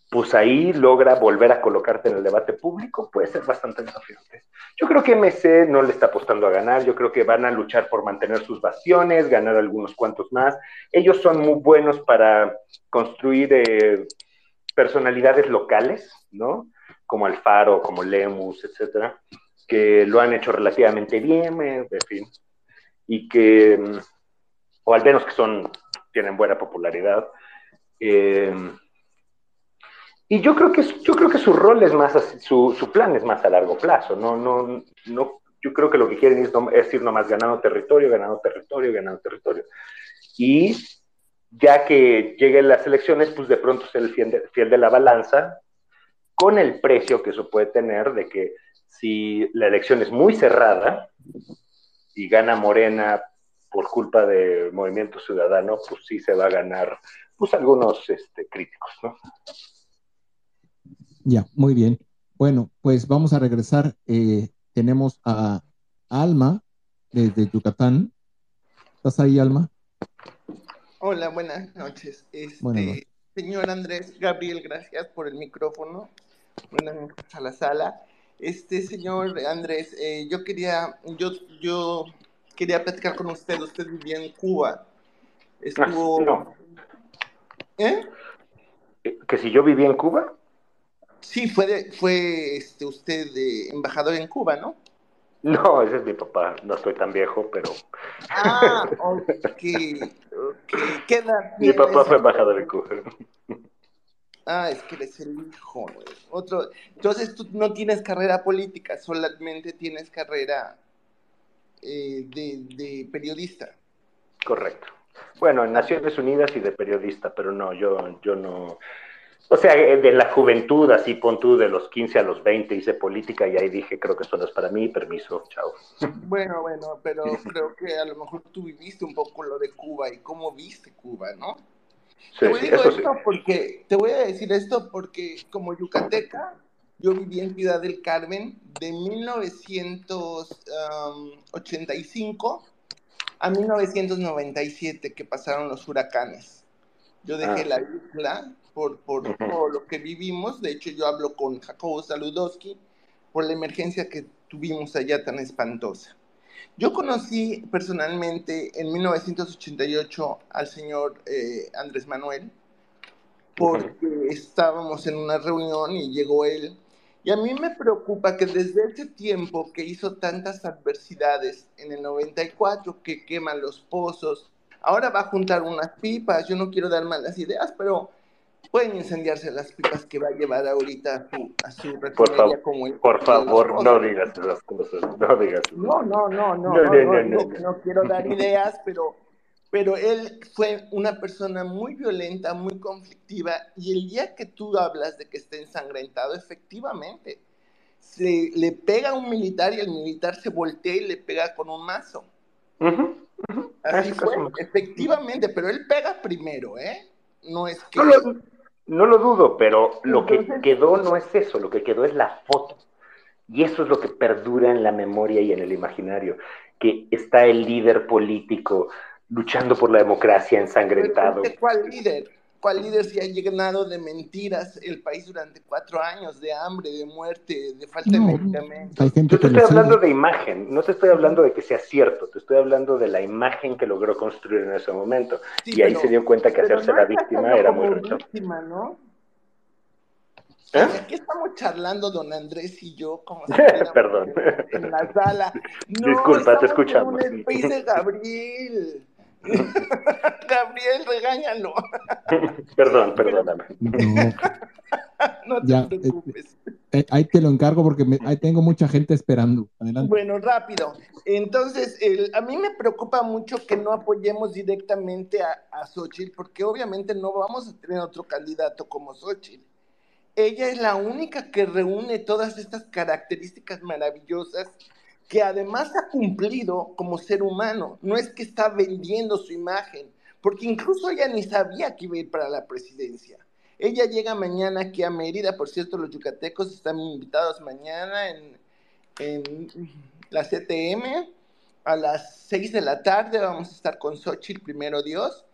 pues ahí logra volver a colocarte en el debate público, puede ser bastante desafiante. Yo creo que MC no le está apostando a ganar, yo creo que van a luchar por mantener sus bastiones, ganar algunos cuantos más. Ellos son muy buenos para construir eh, personalidades locales, ¿no? Como Alfaro, como Lemus, etcétera, que lo han hecho relativamente bien, eh, en fin, y que mm, o al menos que son, tienen buena popularidad. Eh, y yo creo que yo creo que su rol es más su, su, plan es más a largo plazo, no, no, no, yo creo que lo que quieren es, es ir nomás ganando territorio, ganando territorio, ganando territorio. Y ya que lleguen las elecciones, pues de pronto ser el fiel de, fiel de la balanza, con el precio que eso puede tener de que si la elección es muy cerrada y gana Morena por culpa de Movimiento Ciudadano, pues sí se va a ganar pues algunos este, críticos, ¿no? Ya, muy bien. Bueno, pues vamos a regresar. Eh, tenemos a Alma desde Yucatán. ¿Estás ahí, Alma? Hola, buenas noches. Este, Señor Andrés Gabriel, gracias por el micrófono. Buenas noches a la sala. Este señor Andrés, eh, yo quería, yo, yo quería platicar con usted. Usted vivía en Cuba. Estuvo. Ah, ¿Eh? ¿Que si yo vivía en Cuba? Sí, fue, fue este, usted embajador en Cuba, ¿no? No, ese es mi papá. No estoy tan viejo, pero. Ah, *laughs* ok. okay. ¿Qué edad Mi papá fue embajador en Cuba. Ah, es que eres el hijo. Otro. Entonces tú no tienes carrera política, solamente tienes carrera eh, de, de periodista. Correcto. Bueno, en Naciones Unidas y de periodista, pero no, yo, yo no. O sea, eh, de la juventud, así pon tú, de los 15 a los 20 hice política y ahí dije, creo que eso no es para mí, permiso, chao. *laughs* Bueno, bueno, pero creo que a lo mejor tú viviste un poco lo de Cuba y cómo viste Cuba, ¿no? Sí, te voy, esto porque, te voy a decir esto porque como yucateca, yo viví en Ciudad del Carmen de 1985 a 1997 que pasaron los huracanes. Yo dejé ah, la isla por, por todo lo que vivimos. De hecho, yo hablo con Jacobo Saludowski por la emergencia que tuvimos allá tan espantosa. Yo conocí personalmente en 1988 al señor eh, Andrés Manuel porque estábamos en una reunión y llegó él y a mí me preocupa que desde ese tiempo que hizo tantas adversidades, en el 94 que quema los pozos, ahora va a juntar unas pipas, yo no quiero dar malas ideas, pero pueden incendiarse las pipas que va a llevar ahorita a su, a por favor, como el, Por favor, no digas esas cosas, no digas. No, no, no, no, no, no, no, no quiero dar *laughs* ideas, pero pero él fue una persona muy violenta, muy conflictiva, y el día que tú hablas de que está ensangrentado, efectivamente, se, le pega a un militar y el militar se voltea y le pega con un mazo. Así fue, efectivamente, pero él pega primero, ¿eh? No es que... No lo, dudo, pero lo que quedó no es eso, lo que quedó es la foto. Y eso es lo que perdura en la memoria y en el imaginario, que está el líder político luchando por la democracia ensangrentado. ¿Cuál líder? ¿Cuál líder se ha llenado de mentiras el país durante cuatro años, de hambre, de muerte, de falta de medicamentos? Yo te estoy hablando de imagen, no te estoy hablando de que sea cierto, te estoy hablando de la imagen que logró construir en ese momento. y ahí se dio cuenta que hacerse la víctima era muy víctima, ¿no? ¿Eh? Aquí estamos charlando don Andrés y yo como *laughs* Perdón. en la sala. *laughs* Disculpa, te escuchamos. En el de Gabriel. *laughs* Gabriel, regáñalo. *laughs* Perdón, perdóname. No, te eh, preocupes. Eh, ahí te lo encargo porque ahí tengo mucha gente esperando. Bueno, rápido. Entonces, a mí me preocupa mucho que no apoyemos directamente a, a Xochitl, porque obviamente no vamos a tener otro candidato como Xochitl. Ella es la única que reúne todas estas características maravillosas que además ha cumplido como ser humano. No es que está vendiendo su imagen, porque incluso ella ni sabía que iba a ir para la presidencia. Ella llega mañana aquí a Mérida, por cierto, los yucatecos están invitados mañana en, la CTM a las 6 de la tarde, vamos a estar con Xochitl, primero Dios.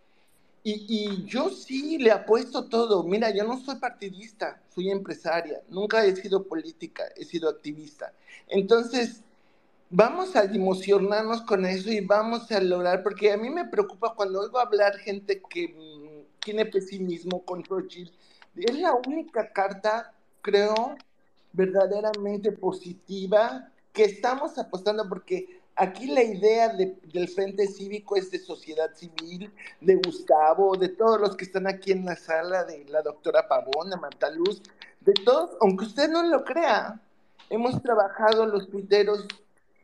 Y, y, yo sí le apuesto todo. Mira, yo no soy partidista, soy empresaria, nunca he sido política, he sido activista. Entonces, vamos a emocionarnos con eso y vamos a lograr, porque a mí me preocupa cuando oigo hablar gente que mm, tiene pesimismo con Xochitl. Es la única carta, creo, verdaderamente positiva que estamos apostando, porque aquí la idea del Frente Cívico es de sociedad civil, de Gustavo, de todos los que están aquí en la sala, de la doctora Pavón, de Marta Luz, de todos, aunque usted no lo crea, hemos trabajado los tuiteros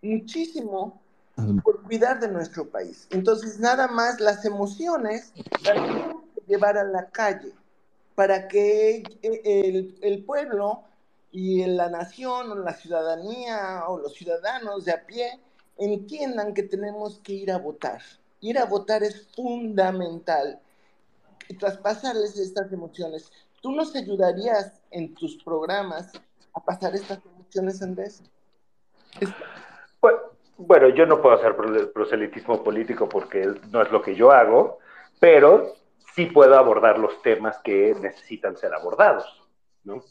muchísimo por cuidar de nuestro país. Entonces, nada más las emociones las tenemos que llevar a la calle para que el, el pueblo y la nación o la ciudadanía o los ciudadanos de a pie entiendan que tenemos que ir a votar. Ir a votar es fundamental y traspasarles estas emociones. ¿Tú nos ayudarías en tus programas a pasar estas emociones, Andrés? Bueno, yo no puedo hacer proselitismo político porque no es lo que yo hago, pero sí puedo abordar los temas que necesitan ser abordados, ¿no?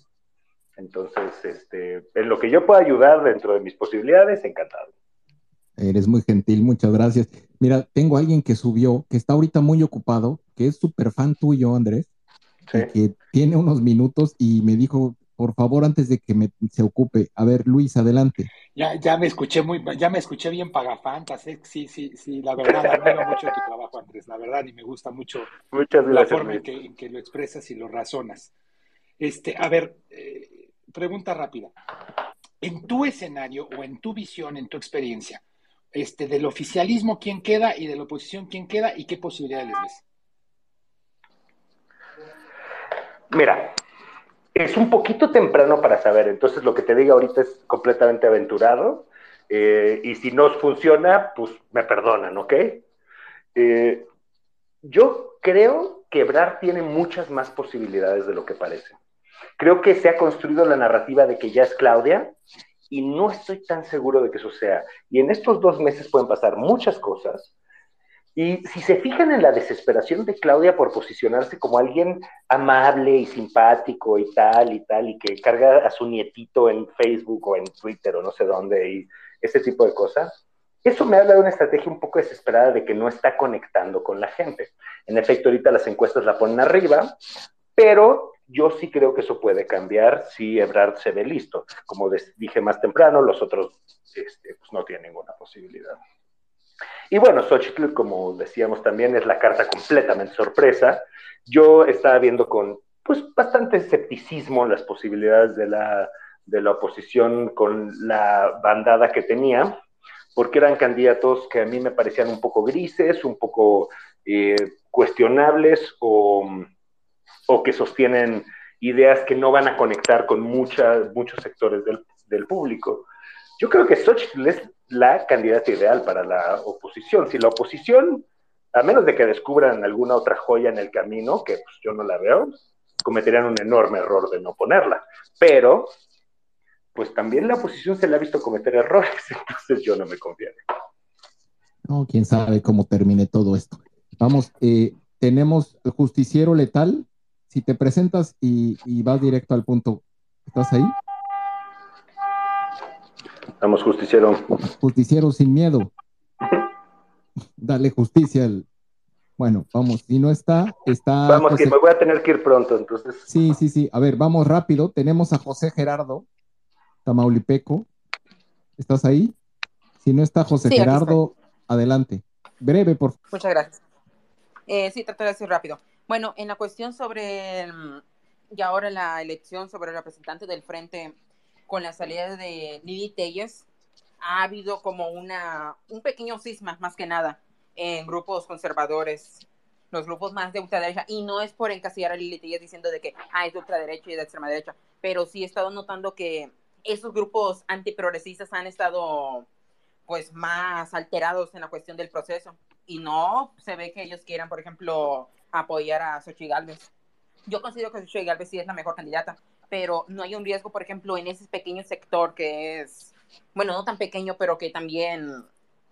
Entonces, este, en lo que yo pueda ayudar dentro de mis posibilidades, encantado. Eres muy gentil, muchas gracias. Mira, tengo a alguien que subió, que está ahorita muy ocupado, que es súper fan tuyo, Andrés, que tiene unos minutos y me dijo, por favor, antes de que me, se ocupe, a ver, Luis, adelante. Ya, ya me escuché muy, ya me escuché bien pagafantas, ¿eh? sí, sí, sí, la verdad, admiro mucho tu trabajo, Andrés, la verdad, y me gusta mucho la forma en que, lo expresas y lo razonas. Este, a ver, eh, pregunta rápida. En tu escenario o en tu visión, en tu experiencia, este, del oficialismo, ¿quién queda? Y de la oposición, ¿quién queda? ¿Y qué posibilidades les ves? Mira, es un poquito temprano para saber, entonces lo que te diga ahorita es completamente aventurado. Eh, y si no funciona, pues me perdonan, ¿ok? Eh, yo creo que Ebrard tiene muchas más posibilidades de lo que parece. Creo que se ha construido la narrativa de que ya es Claudia y no estoy tan seguro de que eso sea. Y en estos dos meses pueden pasar muchas cosas. Y si se fijan en la desesperación de Claudia por posicionarse como alguien amable y simpático y tal y tal, y que carga a su nietito en Facebook o en Twitter o no sé dónde, y ese tipo de cosas, eso me habla de una estrategia un poco desesperada de que no está conectando con la gente. En efecto, ahorita las encuestas la ponen arriba, pero yo sí creo que eso puede cambiar si Ebrard se ve listo. Como dije más temprano, los otros este, pues no tienen ninguna posibilidad. Y bueno, Xochitl, como decíamos también, es la carta completamente sorpresa. Yo estaba viendo con pues bastante escepticismo las posibilidades de la, de la oposición con la bandada que tenía, porque eran candidatos que a mí me parecían un poco grises, un poco eh, cuestionables o o que sostienen ideas que no van a conectar con muchos sectores del, público. Yo creo que Xochitl es la candidata ideal para la oposición. Si la oposición, a menos de que descubran alguna otra joya en el camino, que pues, yo no la veo, cometerían un enorme error de no ponerla. Pero, pues también la oposición se le ha visto cometer errores, *laughs* entonces yo no me conviene. No, quién sabe cómo termine todo esto. Vamos, eh, tenemos justiciero letal, si te presentas y, vas directo al punto, ¿estás ahí? Vamos, justiciero. Justiciero sin miedo. Dale justicia al. Bueno, vamos, si no está, está. Vamos, que me voy a tener que ir pronto, entonces. Sí, sí, sí. A ver, vamos rápido. Tenemos a José Gerardo, Tamaulipeco. ¿Estás ahí? Si no está José Gerardo, adelante. Breve, por favor. Muchas gracias. Eh, sí, trataré de ser rápido. Bueno, en la cuestión sobre, mm, y ahora la elección sobre el representante del frente con la salida de Lili Telles, ha habido como una, un pequeño cisma, más que nada, en grupos conservadores, los grupos más de ultraderecha, y no es por encasillar a Lili Telles diciendo de que ah, es de ultraderecha y de extrema derecha, pero sí he estado notando que esos grupos antiprogresistas han estado pues más alterados en la cuestión del proceso y no se ve que ellos quieran, por ejemplo, apoyar a Xochitl Galvez. Yo considero que Xochitl Galvez sí es la mejor candidata, pero no hay un riesgo, por ejemplo, en ese pequeño sector que es, bueno, no tan pequeño, pero que también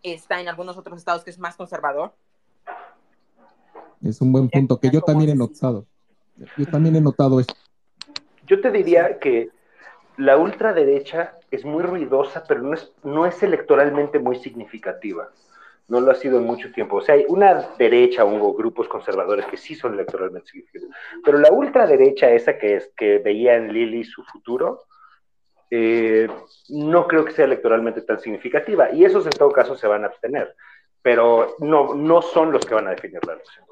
está en algunos otros estados que es más conservador. Es un buen punto que yo también he notado. Yo también he notado esto. Yo te diría que la ultraderecha es muy ruidosa, pero no es, no es electoralmente muy significativa no lo ha sido en mucho tiempo. O sea, hay una derecha o grupos conservadores que sí son electoralmente significativos, pero la ultraderecha, esa que, es, que veía en Lili su futuro, eh, no creo que sea electoralmente tan significativa. Y esos en todo caso se van a abstener, pero no, no son los que van a definir la elección.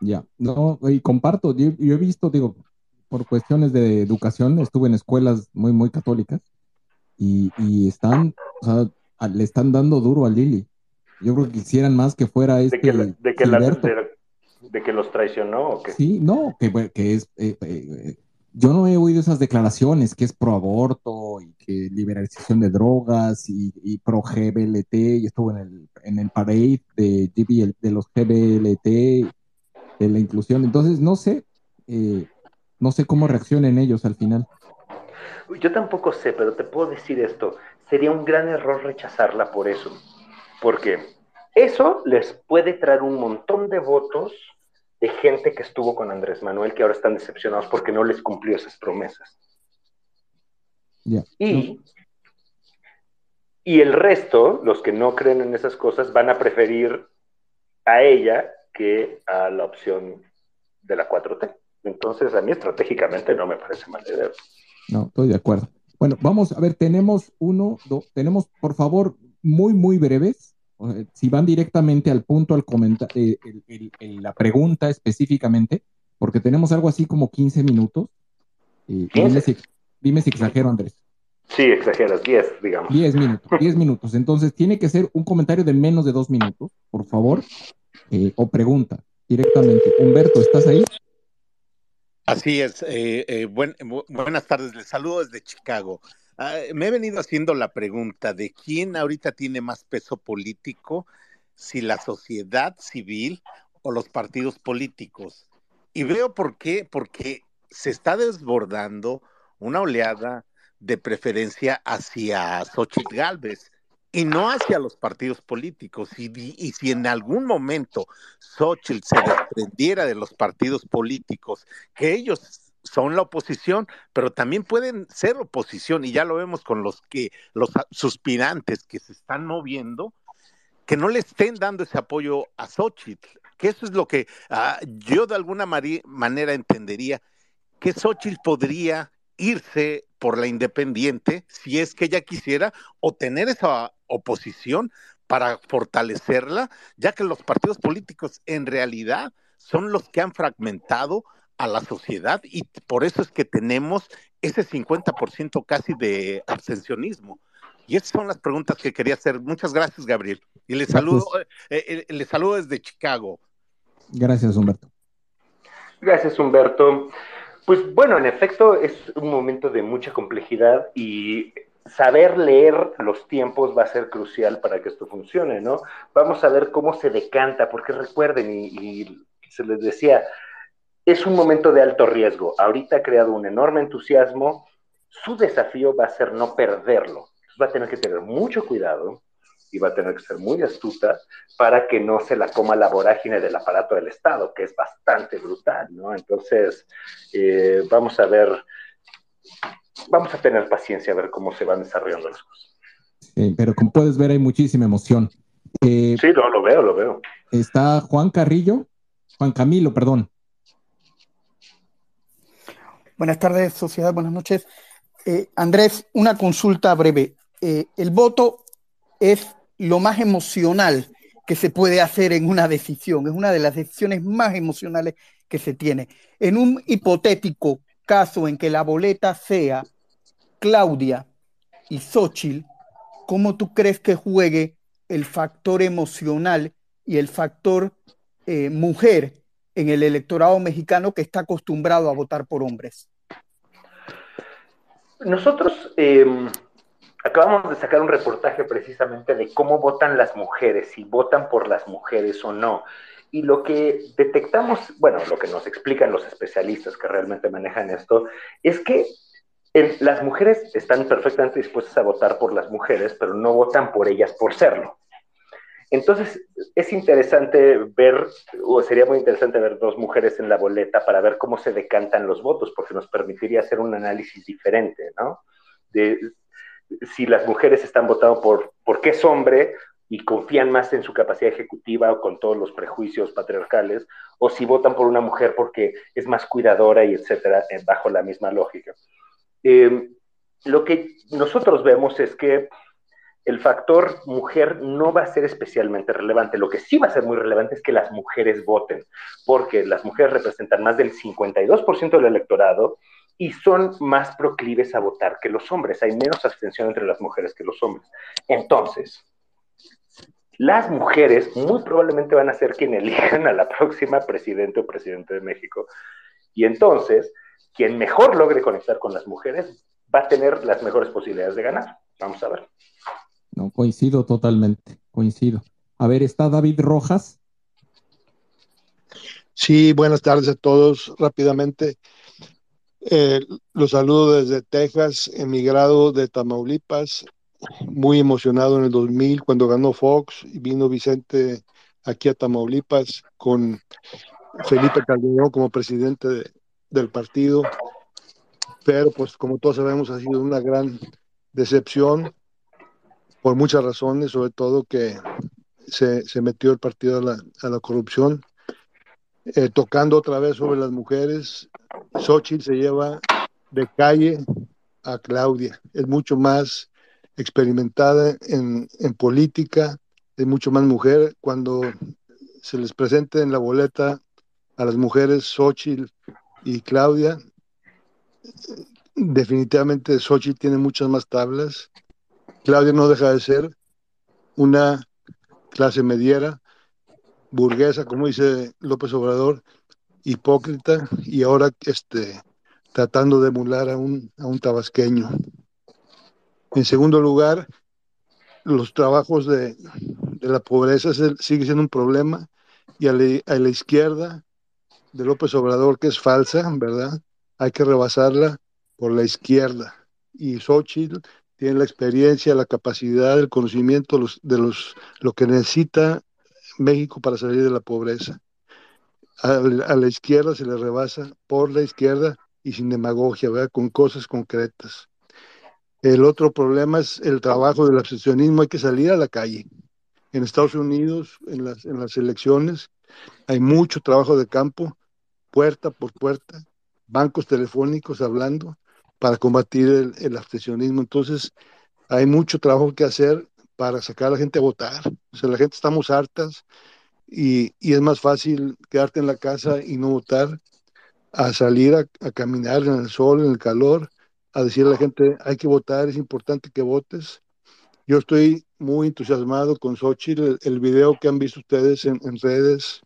Ya, no, y comparto, yo, yo he visto, digo, por cuestiones de educación, estuve en escuelas muy, muy católicas y, están, o sea, le están dando duro a Lili. Yo creo que quisieran más que fuera este. De que, de que, de, que los traicionó o qué. Sí, no, que, que es. Eh, eh, yo no he oído esas declaraciones que es pro aborto y que liberalización de drogas y, pro GBLT y estuvo en el, en el parade de, de los GBLT, de la inclusión. Entonces, no sé, eh, no sé cómo reaccionen ellos al final. Yo tampoco sé, pero te puedo decir esto. Sería un gran error rechazarla por eso. Porque eso les puede traer un montón de votos de gente que estuvo con Andrés Manuel que ahora están decepcionados porque no les cumplió esas promesas. Y, y el resto, los que no creen en esas cosas, van a preferir a ella que a la opción de la 4T. Entonces, a mí estratégicamente no me parece mal idea. No, estoy de acuerdo. Bueno, vamos a ver, tenemos uno, dos, tenemos, por favor, muy, muy breves. Si van directamente al punto, al comentario, eh, la pregunta específicamente, porque tenemos algo así como 15 minutos. Eh, dime, si, exagero, Andrés. Sí, exageras, 10, digamos. 10 minutos, 10 minutos. Entonces, tiene que ser un comentario de menos de dos minutos, por favor, eh, o pregunta directamente. Humberto, ¿estás ahí? Así es. Eh, eh, buenas tardes. Les saludo desde Chicago. Ah, me he venido haciendo la pregunta de quién ahorita tiene más peso político, si la sociedad civil o los partidos políticos. Y veo por qué, porque se está desbordando una oleada de preferencia hacia Xochitl Galvez y no hacia los partidos políticos. Y, y, si en algún momento Xochitl se desprendiera de los partidos políticos, que ellos son la oposición, pero también pueden ser oposición, y ya lo vemos con los que, los suspirantes que se están moviendo, que no le estén dando ese apoyo a Xochitl, que eso es lo que ah, yo de alguna manera entendería, que Xochitl podría irse por la independiente si es que ella quisiera o tener esa oposición para fortalecerla, ya que los partidos políticos en realidad son los que han fragmentado a la sociedad y por eso es que tenemos ese 50% casi de abstencionismo. Y esas son las preguntas que quería hacer. Muchas gracias, Gabriel. Y les saludo, eh, eh, saludo desde Chicago. Gracias, Humberto. Gracias, Humberto. Pues bueno, en efecto es un momento de mucha complejidad y saber leer los tiempos va a ser crucial para que esto funcione, ¿no? Vamos a ver cómo se decanta, porque recuerden, y, se les decía, es un momento de alto riesgo. Ahorita ha creado un enorme entusiasmo, su desafío va a ser no perderlo. va a tener que tener mucho cuidado y va a tener que ser muy astuta para que no se la coma la vorágine del aparato del Estado, que es bastante brutal, ¿no? Entonces, eh, vamos a ver, vamos a tener paciencia a ver cómo se van desarrollando las cosas. pero como puedes ver, hay muchísima emoción. Eh, sí, no, lo veo, lo veo. Está Juan Carrillo, Juan Camilo, perdón. Buenas tardes, sociedad, buenas noches. Eh, Andrés, una consulta breve. el voto es lo más emocional que se puede hacer en una decisión. Es una de las decisiones más emocionales que se tiene. En un hipotético caso en que la boleta sea Claudia y Xochitl, ¿cómo tú crees que juegue el factor emocional y el factor eh, mujer en el electorado mexicano que está acostumbrado a votar por hombres? Nosotros em, acabamos de sacar un reportaje precisamente de cómo votan las mujeres, si votan por las mujeres o no. Y lo que detectamos, bueno, lo que nos explican los especialistas que realmente manejan esto, es que las mujeres están perfectamente dispuestas a votar por las mujeres, pero no votan por ellas por serlo. Entonces, es interesante ver, o sería muy interesante ver dos mujeres en la boleta para ver cómo se decantan los votos, porque nos permitiría hacer un análisis diferente, ¿no? De si las mujeres están votando por porque es hombre y confían más en su capacidad ejecutiva o con todos los prejuicios patriarcales, o si votan por una mujer porque es más cuidadora y etcétera, eh, bajo la misma lógica. Em, lo que nosotros vemos es que el factor mujer no va a ser especialmente relevante. Lo que sí va a ser muy relevante es que las mujeres voten, porque las mujeres representan más del 52% del electorado y son más proclives a votar que los hombres. Hay menos abstención entre las mujeres que los hombres. Entonces, las mujeres muy probablemente van a ser quien elijan a la próxima presidente o presidente de México. Y entonces, quien mejor logre conectar con las mujeres va a tener las mejores posibilidades de ganar. Vamos a ver. No, coincido totalmente, coincido. A ver, está David Rojas. Sí, buenas tardes a todos. Rápidamente, eh, los saludo desde Texas, emigrado de Tamaulipas, muy emocionado en el 2000 cuando ganó Fox y vino Vicente aquí a Tamaulipas con Felipe Calderón como presidente del partido. Pero pues como todos sabemos ha sido una gran decepción por muchas razones, sobre todo que se, metió el partido a la, corrupción. Eh, tocando otra vez sobre las mujeres, Xochitl se lleva de calle a Claudia. Es mucho más experimentada en, política, es mucho más mujer. Cuando se les presente en la boleta a las mujeres Xochitl y Claudia, definitivamente Xochitl tiene muchas más tablas. Claudia no deja de ser una clase mediera, burguesa, como dice López Obrador, hipócrita y ahora este, tratando de emular a un, a un tabasqueño. En segundo lugar, los trabajos de, la pobreza sigue siendo un problema y a la, izquierda de López Obrador, que es falsa, ¿verdad? Hay que rebasarla por la izquierda. Y Xochitl tiene la experiencia, la capacidad, el conocimiento de los, lo que necesita México para salir de la pobreza. A, la izquierda se le rebasa por la izquierda y sin demagogia. Con cosas concretas. El otro problema es el trabajo del abstencionismo. Hay que salir a la calle. En Estados Unidos, en las, en las elecciones, hay mucho trabajo de campo, puerta por puerta, bancos telefónicos hablando para combatir el, abstencionismo. Entonces, hay mucho trabajo que hacer para sacar a la gente a votar. O sea, la gente estamos hartas y, y es más fácil quedarte en la casa y no votar a salir a, caminar en el sol, en el calor, a decirle a la gente, hay que votar, es importante que votes. Yo estoy muy entusiasmado con Xochitl, el, el video que han visto ustedes en, redes,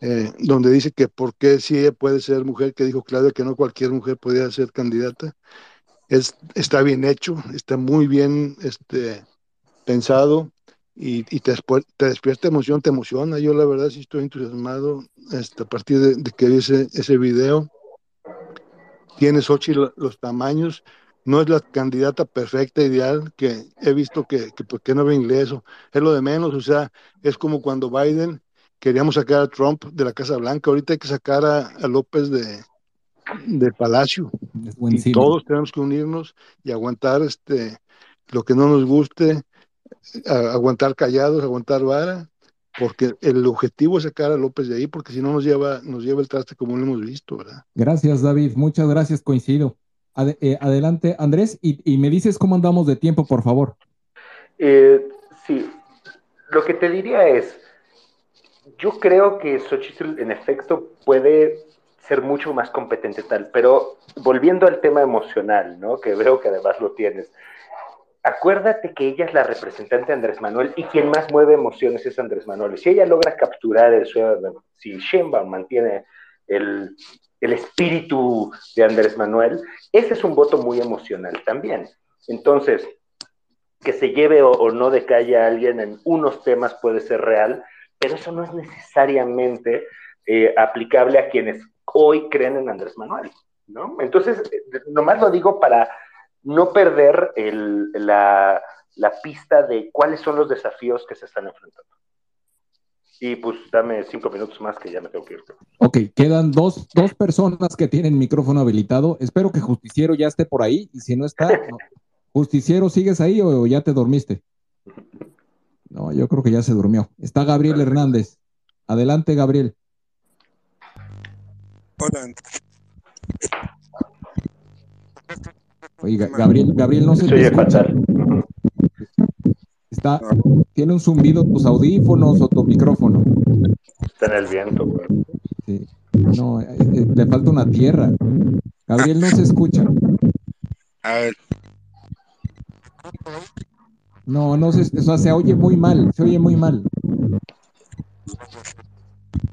eh, donde dice que por qué si ella puede ser mujer, que dijo Claudia que no cualquier mujer podía ser candidata. Es, está bien hecho, está muy bien este, pensado y, y te, despierta emoción, te emociona. Yo la verdad sí estoy entusiasmado este, a partir de, que vi ese, video tiene Xochitl los tamaños, no es la candidata perfecta, ideal, que he visto que, que por qué no ve inglés, es lo de menos, o sea, es como cuando Biden queríamos sacar a Trump de la Casa Blanca, ahorita hay que sacar a, López de, de Palacio, y todos tenemos que unirnos y aguantar este lo que no nos guste, aguantar callados, aguantar vara, porque el objetivo es sacar a López de ahí, porque si no nos lleva, nos lleva el traste como lo hemos visto, ¿verdad? Gracias, David. Muchas gracias, coincido. Eh, adelante, Andrés, y, me dices cómo andamos de tiempo, por favor. Eh, sí, lo que te diría es, yo creo que Xochitl en efecto puede ser mucho más competente tal, pero volviendo al tema emocional, ¿no? Que veo que además lo tienes acuérdate que ella es la representante de Andrés Manuel y quien más mueve emociones es Andrés Manuel. Si ella logra capturar el si Sheinbaum mantiene el, espíritu de Andrés Manuel, ese es un voto muy emocional también. Entonces, que se lleve o, no de calle a alguien en unos temas puede ser real, pero eso no es necesariamente eh, aplicable a quienes hoy creen en Andrés Manuel, ¿no? Entonces, eh, nomás lo digo para no perder la, pista de cuáles son los desafíos que se están enfrentando. Y pues dame cinco minutos más que ya me tengo que ir. Ok, quedan dos, dos personas que tienen micrófono habilitado. Espero que Justiciero ya esté por ahí y si no está, *laughs* Justiciero, ¿sigues ahí o ya te dormiste? *laughs* No, yo creo que ya se durmió. Está Gabriel Hernández. Adelante, Gabriel. Hola. Oiga, Gabriel, Gabriel, no se te Está, tiene un zumbido tus audífonos o tu micrófono. Está en el viento, güey. Sí. No, eh, eh, le falta una tierra. Gabriel no se escucha. A ver. No, no se, o sea, se oye muy mal, se oye muy mal.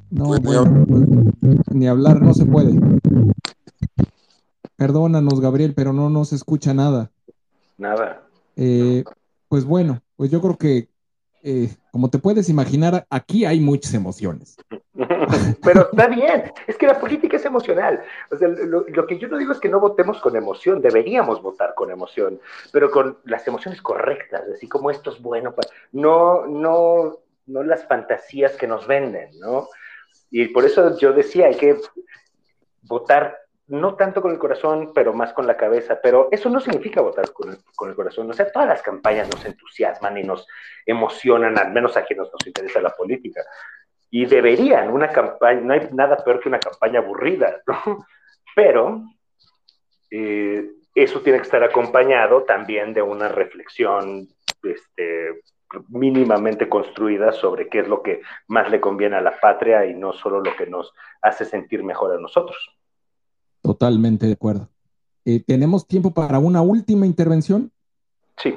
No, bueno, pues, ni hablar no se puede. Perdónanos, Gabriel, pero no nos escucha nada. Nada. Eh, pues bueno, pues yo creo que, eh, como te puedes imaginar, aquí hay muchas emociones. *laughs* Pero está bien, es que la política es emocional. O sea, lo, que yo no digo es que no votemos con emoción, deberíamos votar con emoción, pero con las emociones correctas, así como esto es bueno, no, no, no las fantasías que nos venden, ¿no? Y por eso yo decía, hay que votar no tanto con el corazón, pero más con la cabeza. Pero eso no significa votar con el, con el, corazón. O sea, todas las campañas nos entusiasman y nos emocionan, al menos a quienes nos interesa la política. Y deberían, una campaña, no hay nada peor que una campaña aburrida, *laughs* ¿no? Pero eh, eso tiene que estar acompañado también de una reflexión este, mínimamente construida sobre qué es lo que más le conviene a la patria y no solo lo que nos hace sentir mejor a nosotros. Totalmente de acuerdo. Eh, ¿Tenemos tiempo para una última intervención? Sí.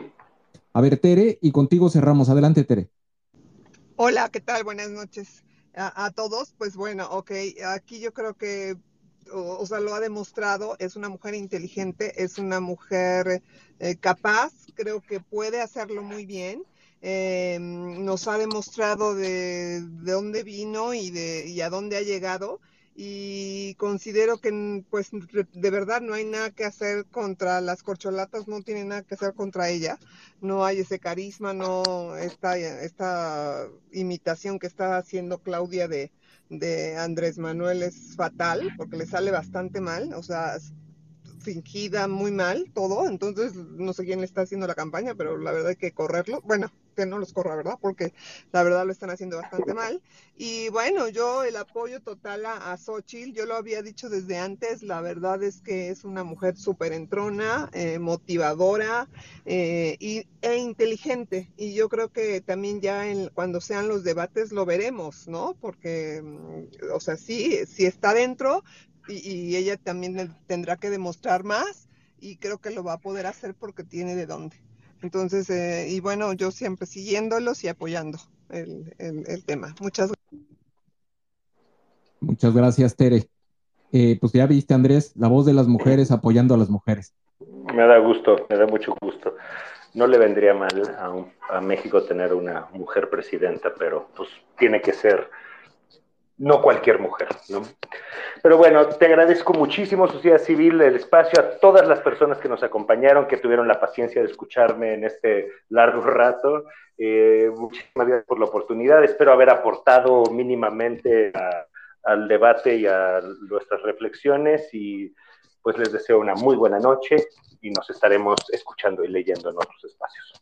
A ver, Tere, y contigo cerramos. Adelante, Tere. Hola, ¿qué tal? Buenas noches a, a todos. Pues bueno, ok, aquí yo creo que, o, o, sea, lo ha demostrado, es una mujer inteligente, es una mujer eh, capaz, creo que puede hacerlo muy bien. Eh, nos ha demostrado de, de dónde vino y, de, y a dónde ha llegado y considero que pues de verdad no hay nada que hacer contra las corcholatas, no tiene nada que hacer contra ella, no hay ese carisma, no esta, esta imitación que está haciendo Claudia de, de Andrés Manuel es fatal, porque le sale bastante mal, o sea, fingida muy mal todo, entonces no sé quién le está haciendo la campaña, pero la verdad hay que correrlo, bueno, que no los corra, ¿verdad? Porque la verdad lo están haciendo bastante mal. Y bueno, yo el apoyo total a, a yo lo había dicho desde antes, la verdad es que es una mujer súper entrona, eh, motivadora eh, y, e inteligente. Y yo creo que también ya en, cuando sean los debates lo veremos, ¿no? Porque, o sea, sí, sí está dentro y ella también tendrá que demostrar más y creo que lo va a poder hacer porque tiene de dónde. Entonces, eh, y bueno, yo siempre siguiéndolos y apoyando el, el, el tema. Muchas gracias. Muchas gracias, Tere. Eh, pues ya viste, Andrés, la voz de las mujeres apoyando a las mujeres. Me da gusto, me da mucho gusto. No le vendría mal a, un, a México tener una mujer presidenta, pero pues tiene que ser no cualquier mujer, ¿no? Pero bueno, te agradezco muchísimo, Sociedad Civil, el espacio, a todas las personas que nos acompañaron, que tuvieron la paciencia de escucharme en este largo *laughs* rato. Eh, muchísimas gracias por la oportunidad. Espero haber aportado mínimamente al debate y a nuestras reflexiones y pues les deseo una muy buena noche y nos estaremos escuchando y leyendo en otros espacios.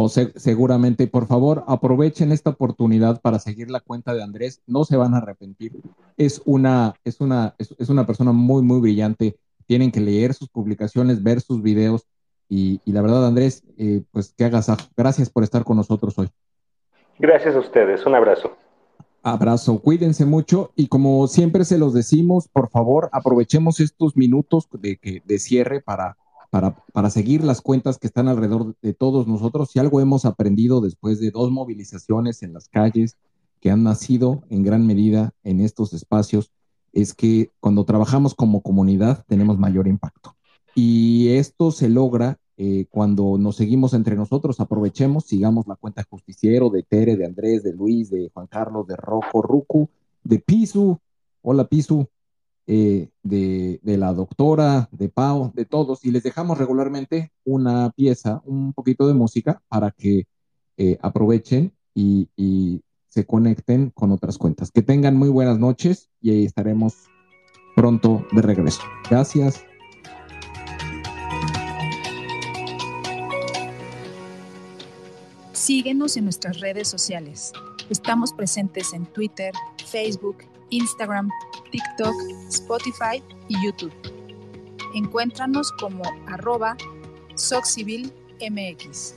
No, se, seguramente. Por favor, aprovechen esta oportunidad para seguir la cuenta de Andrés. No se van a arrepentir. Es una, es una, es, es una persona muy, muy brillante. Tienen que leer sus publicaciones, ver sus videos. Y, y la verdad, Andrés, eh, pues que hagas. Gracias por estar con nosotros hoy. Gracias a ustedes. Un abrazo. Abrazo, cuídense mucho y como siempre se los decimos, por favor, aprovechemos estos minutos de, de cierre para para, para seguir las cuentas que están alrededor de todos nosotros. Si algo hemos aprendido después de dos movilizaciones en las calles que han nacido en gran medida en estos espacios, es que cuando trabajamos como comunidad tenemos mayor impacto. Y esto se logra eh, cuando nos seguimos entre nosotros, aprovechemos, sigamos la cuenta justiciero de Tere, de Andrés, de Luis, de Juan Carlos, de Rojo, Rucu, de Pisu. Hola Pisu, eh, de, de, la doctora, de Pau, de todos, y les dejamos regularmente una pieza, un poquito de música para que eh, aprovechen y, y, se conecten con otras cuentas. Que tengan muy buenas noches y ahí estaremos pronto de regreso. Gracias. Síguenos en nuestras redes sociales. Estamos presentes en Twitter, Facebook, Instagram, TikTok, Spotify y YouTube. Encuéntranos como arroba SocCivilMX.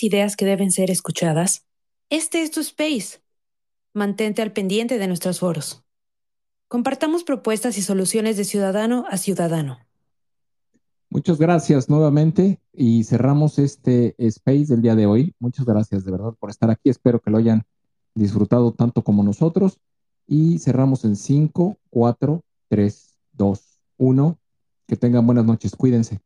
¿Tienes ideas que deben ser escuchadas? Este es tu space. Mantente al pendiente de nuestros foros. Compartamos propuestas y soluciones de ciudadano a ciudadano. Muchas gracias nuevamente y cerramos este space del día de hoy. Muchas gracias de verdad por estar aquí. Espero que lo hayan disfrutado tanto como nosotros. Y cerramos en 5, 4, 3, 2, 1. Que tengan buenas noches. Cuídense.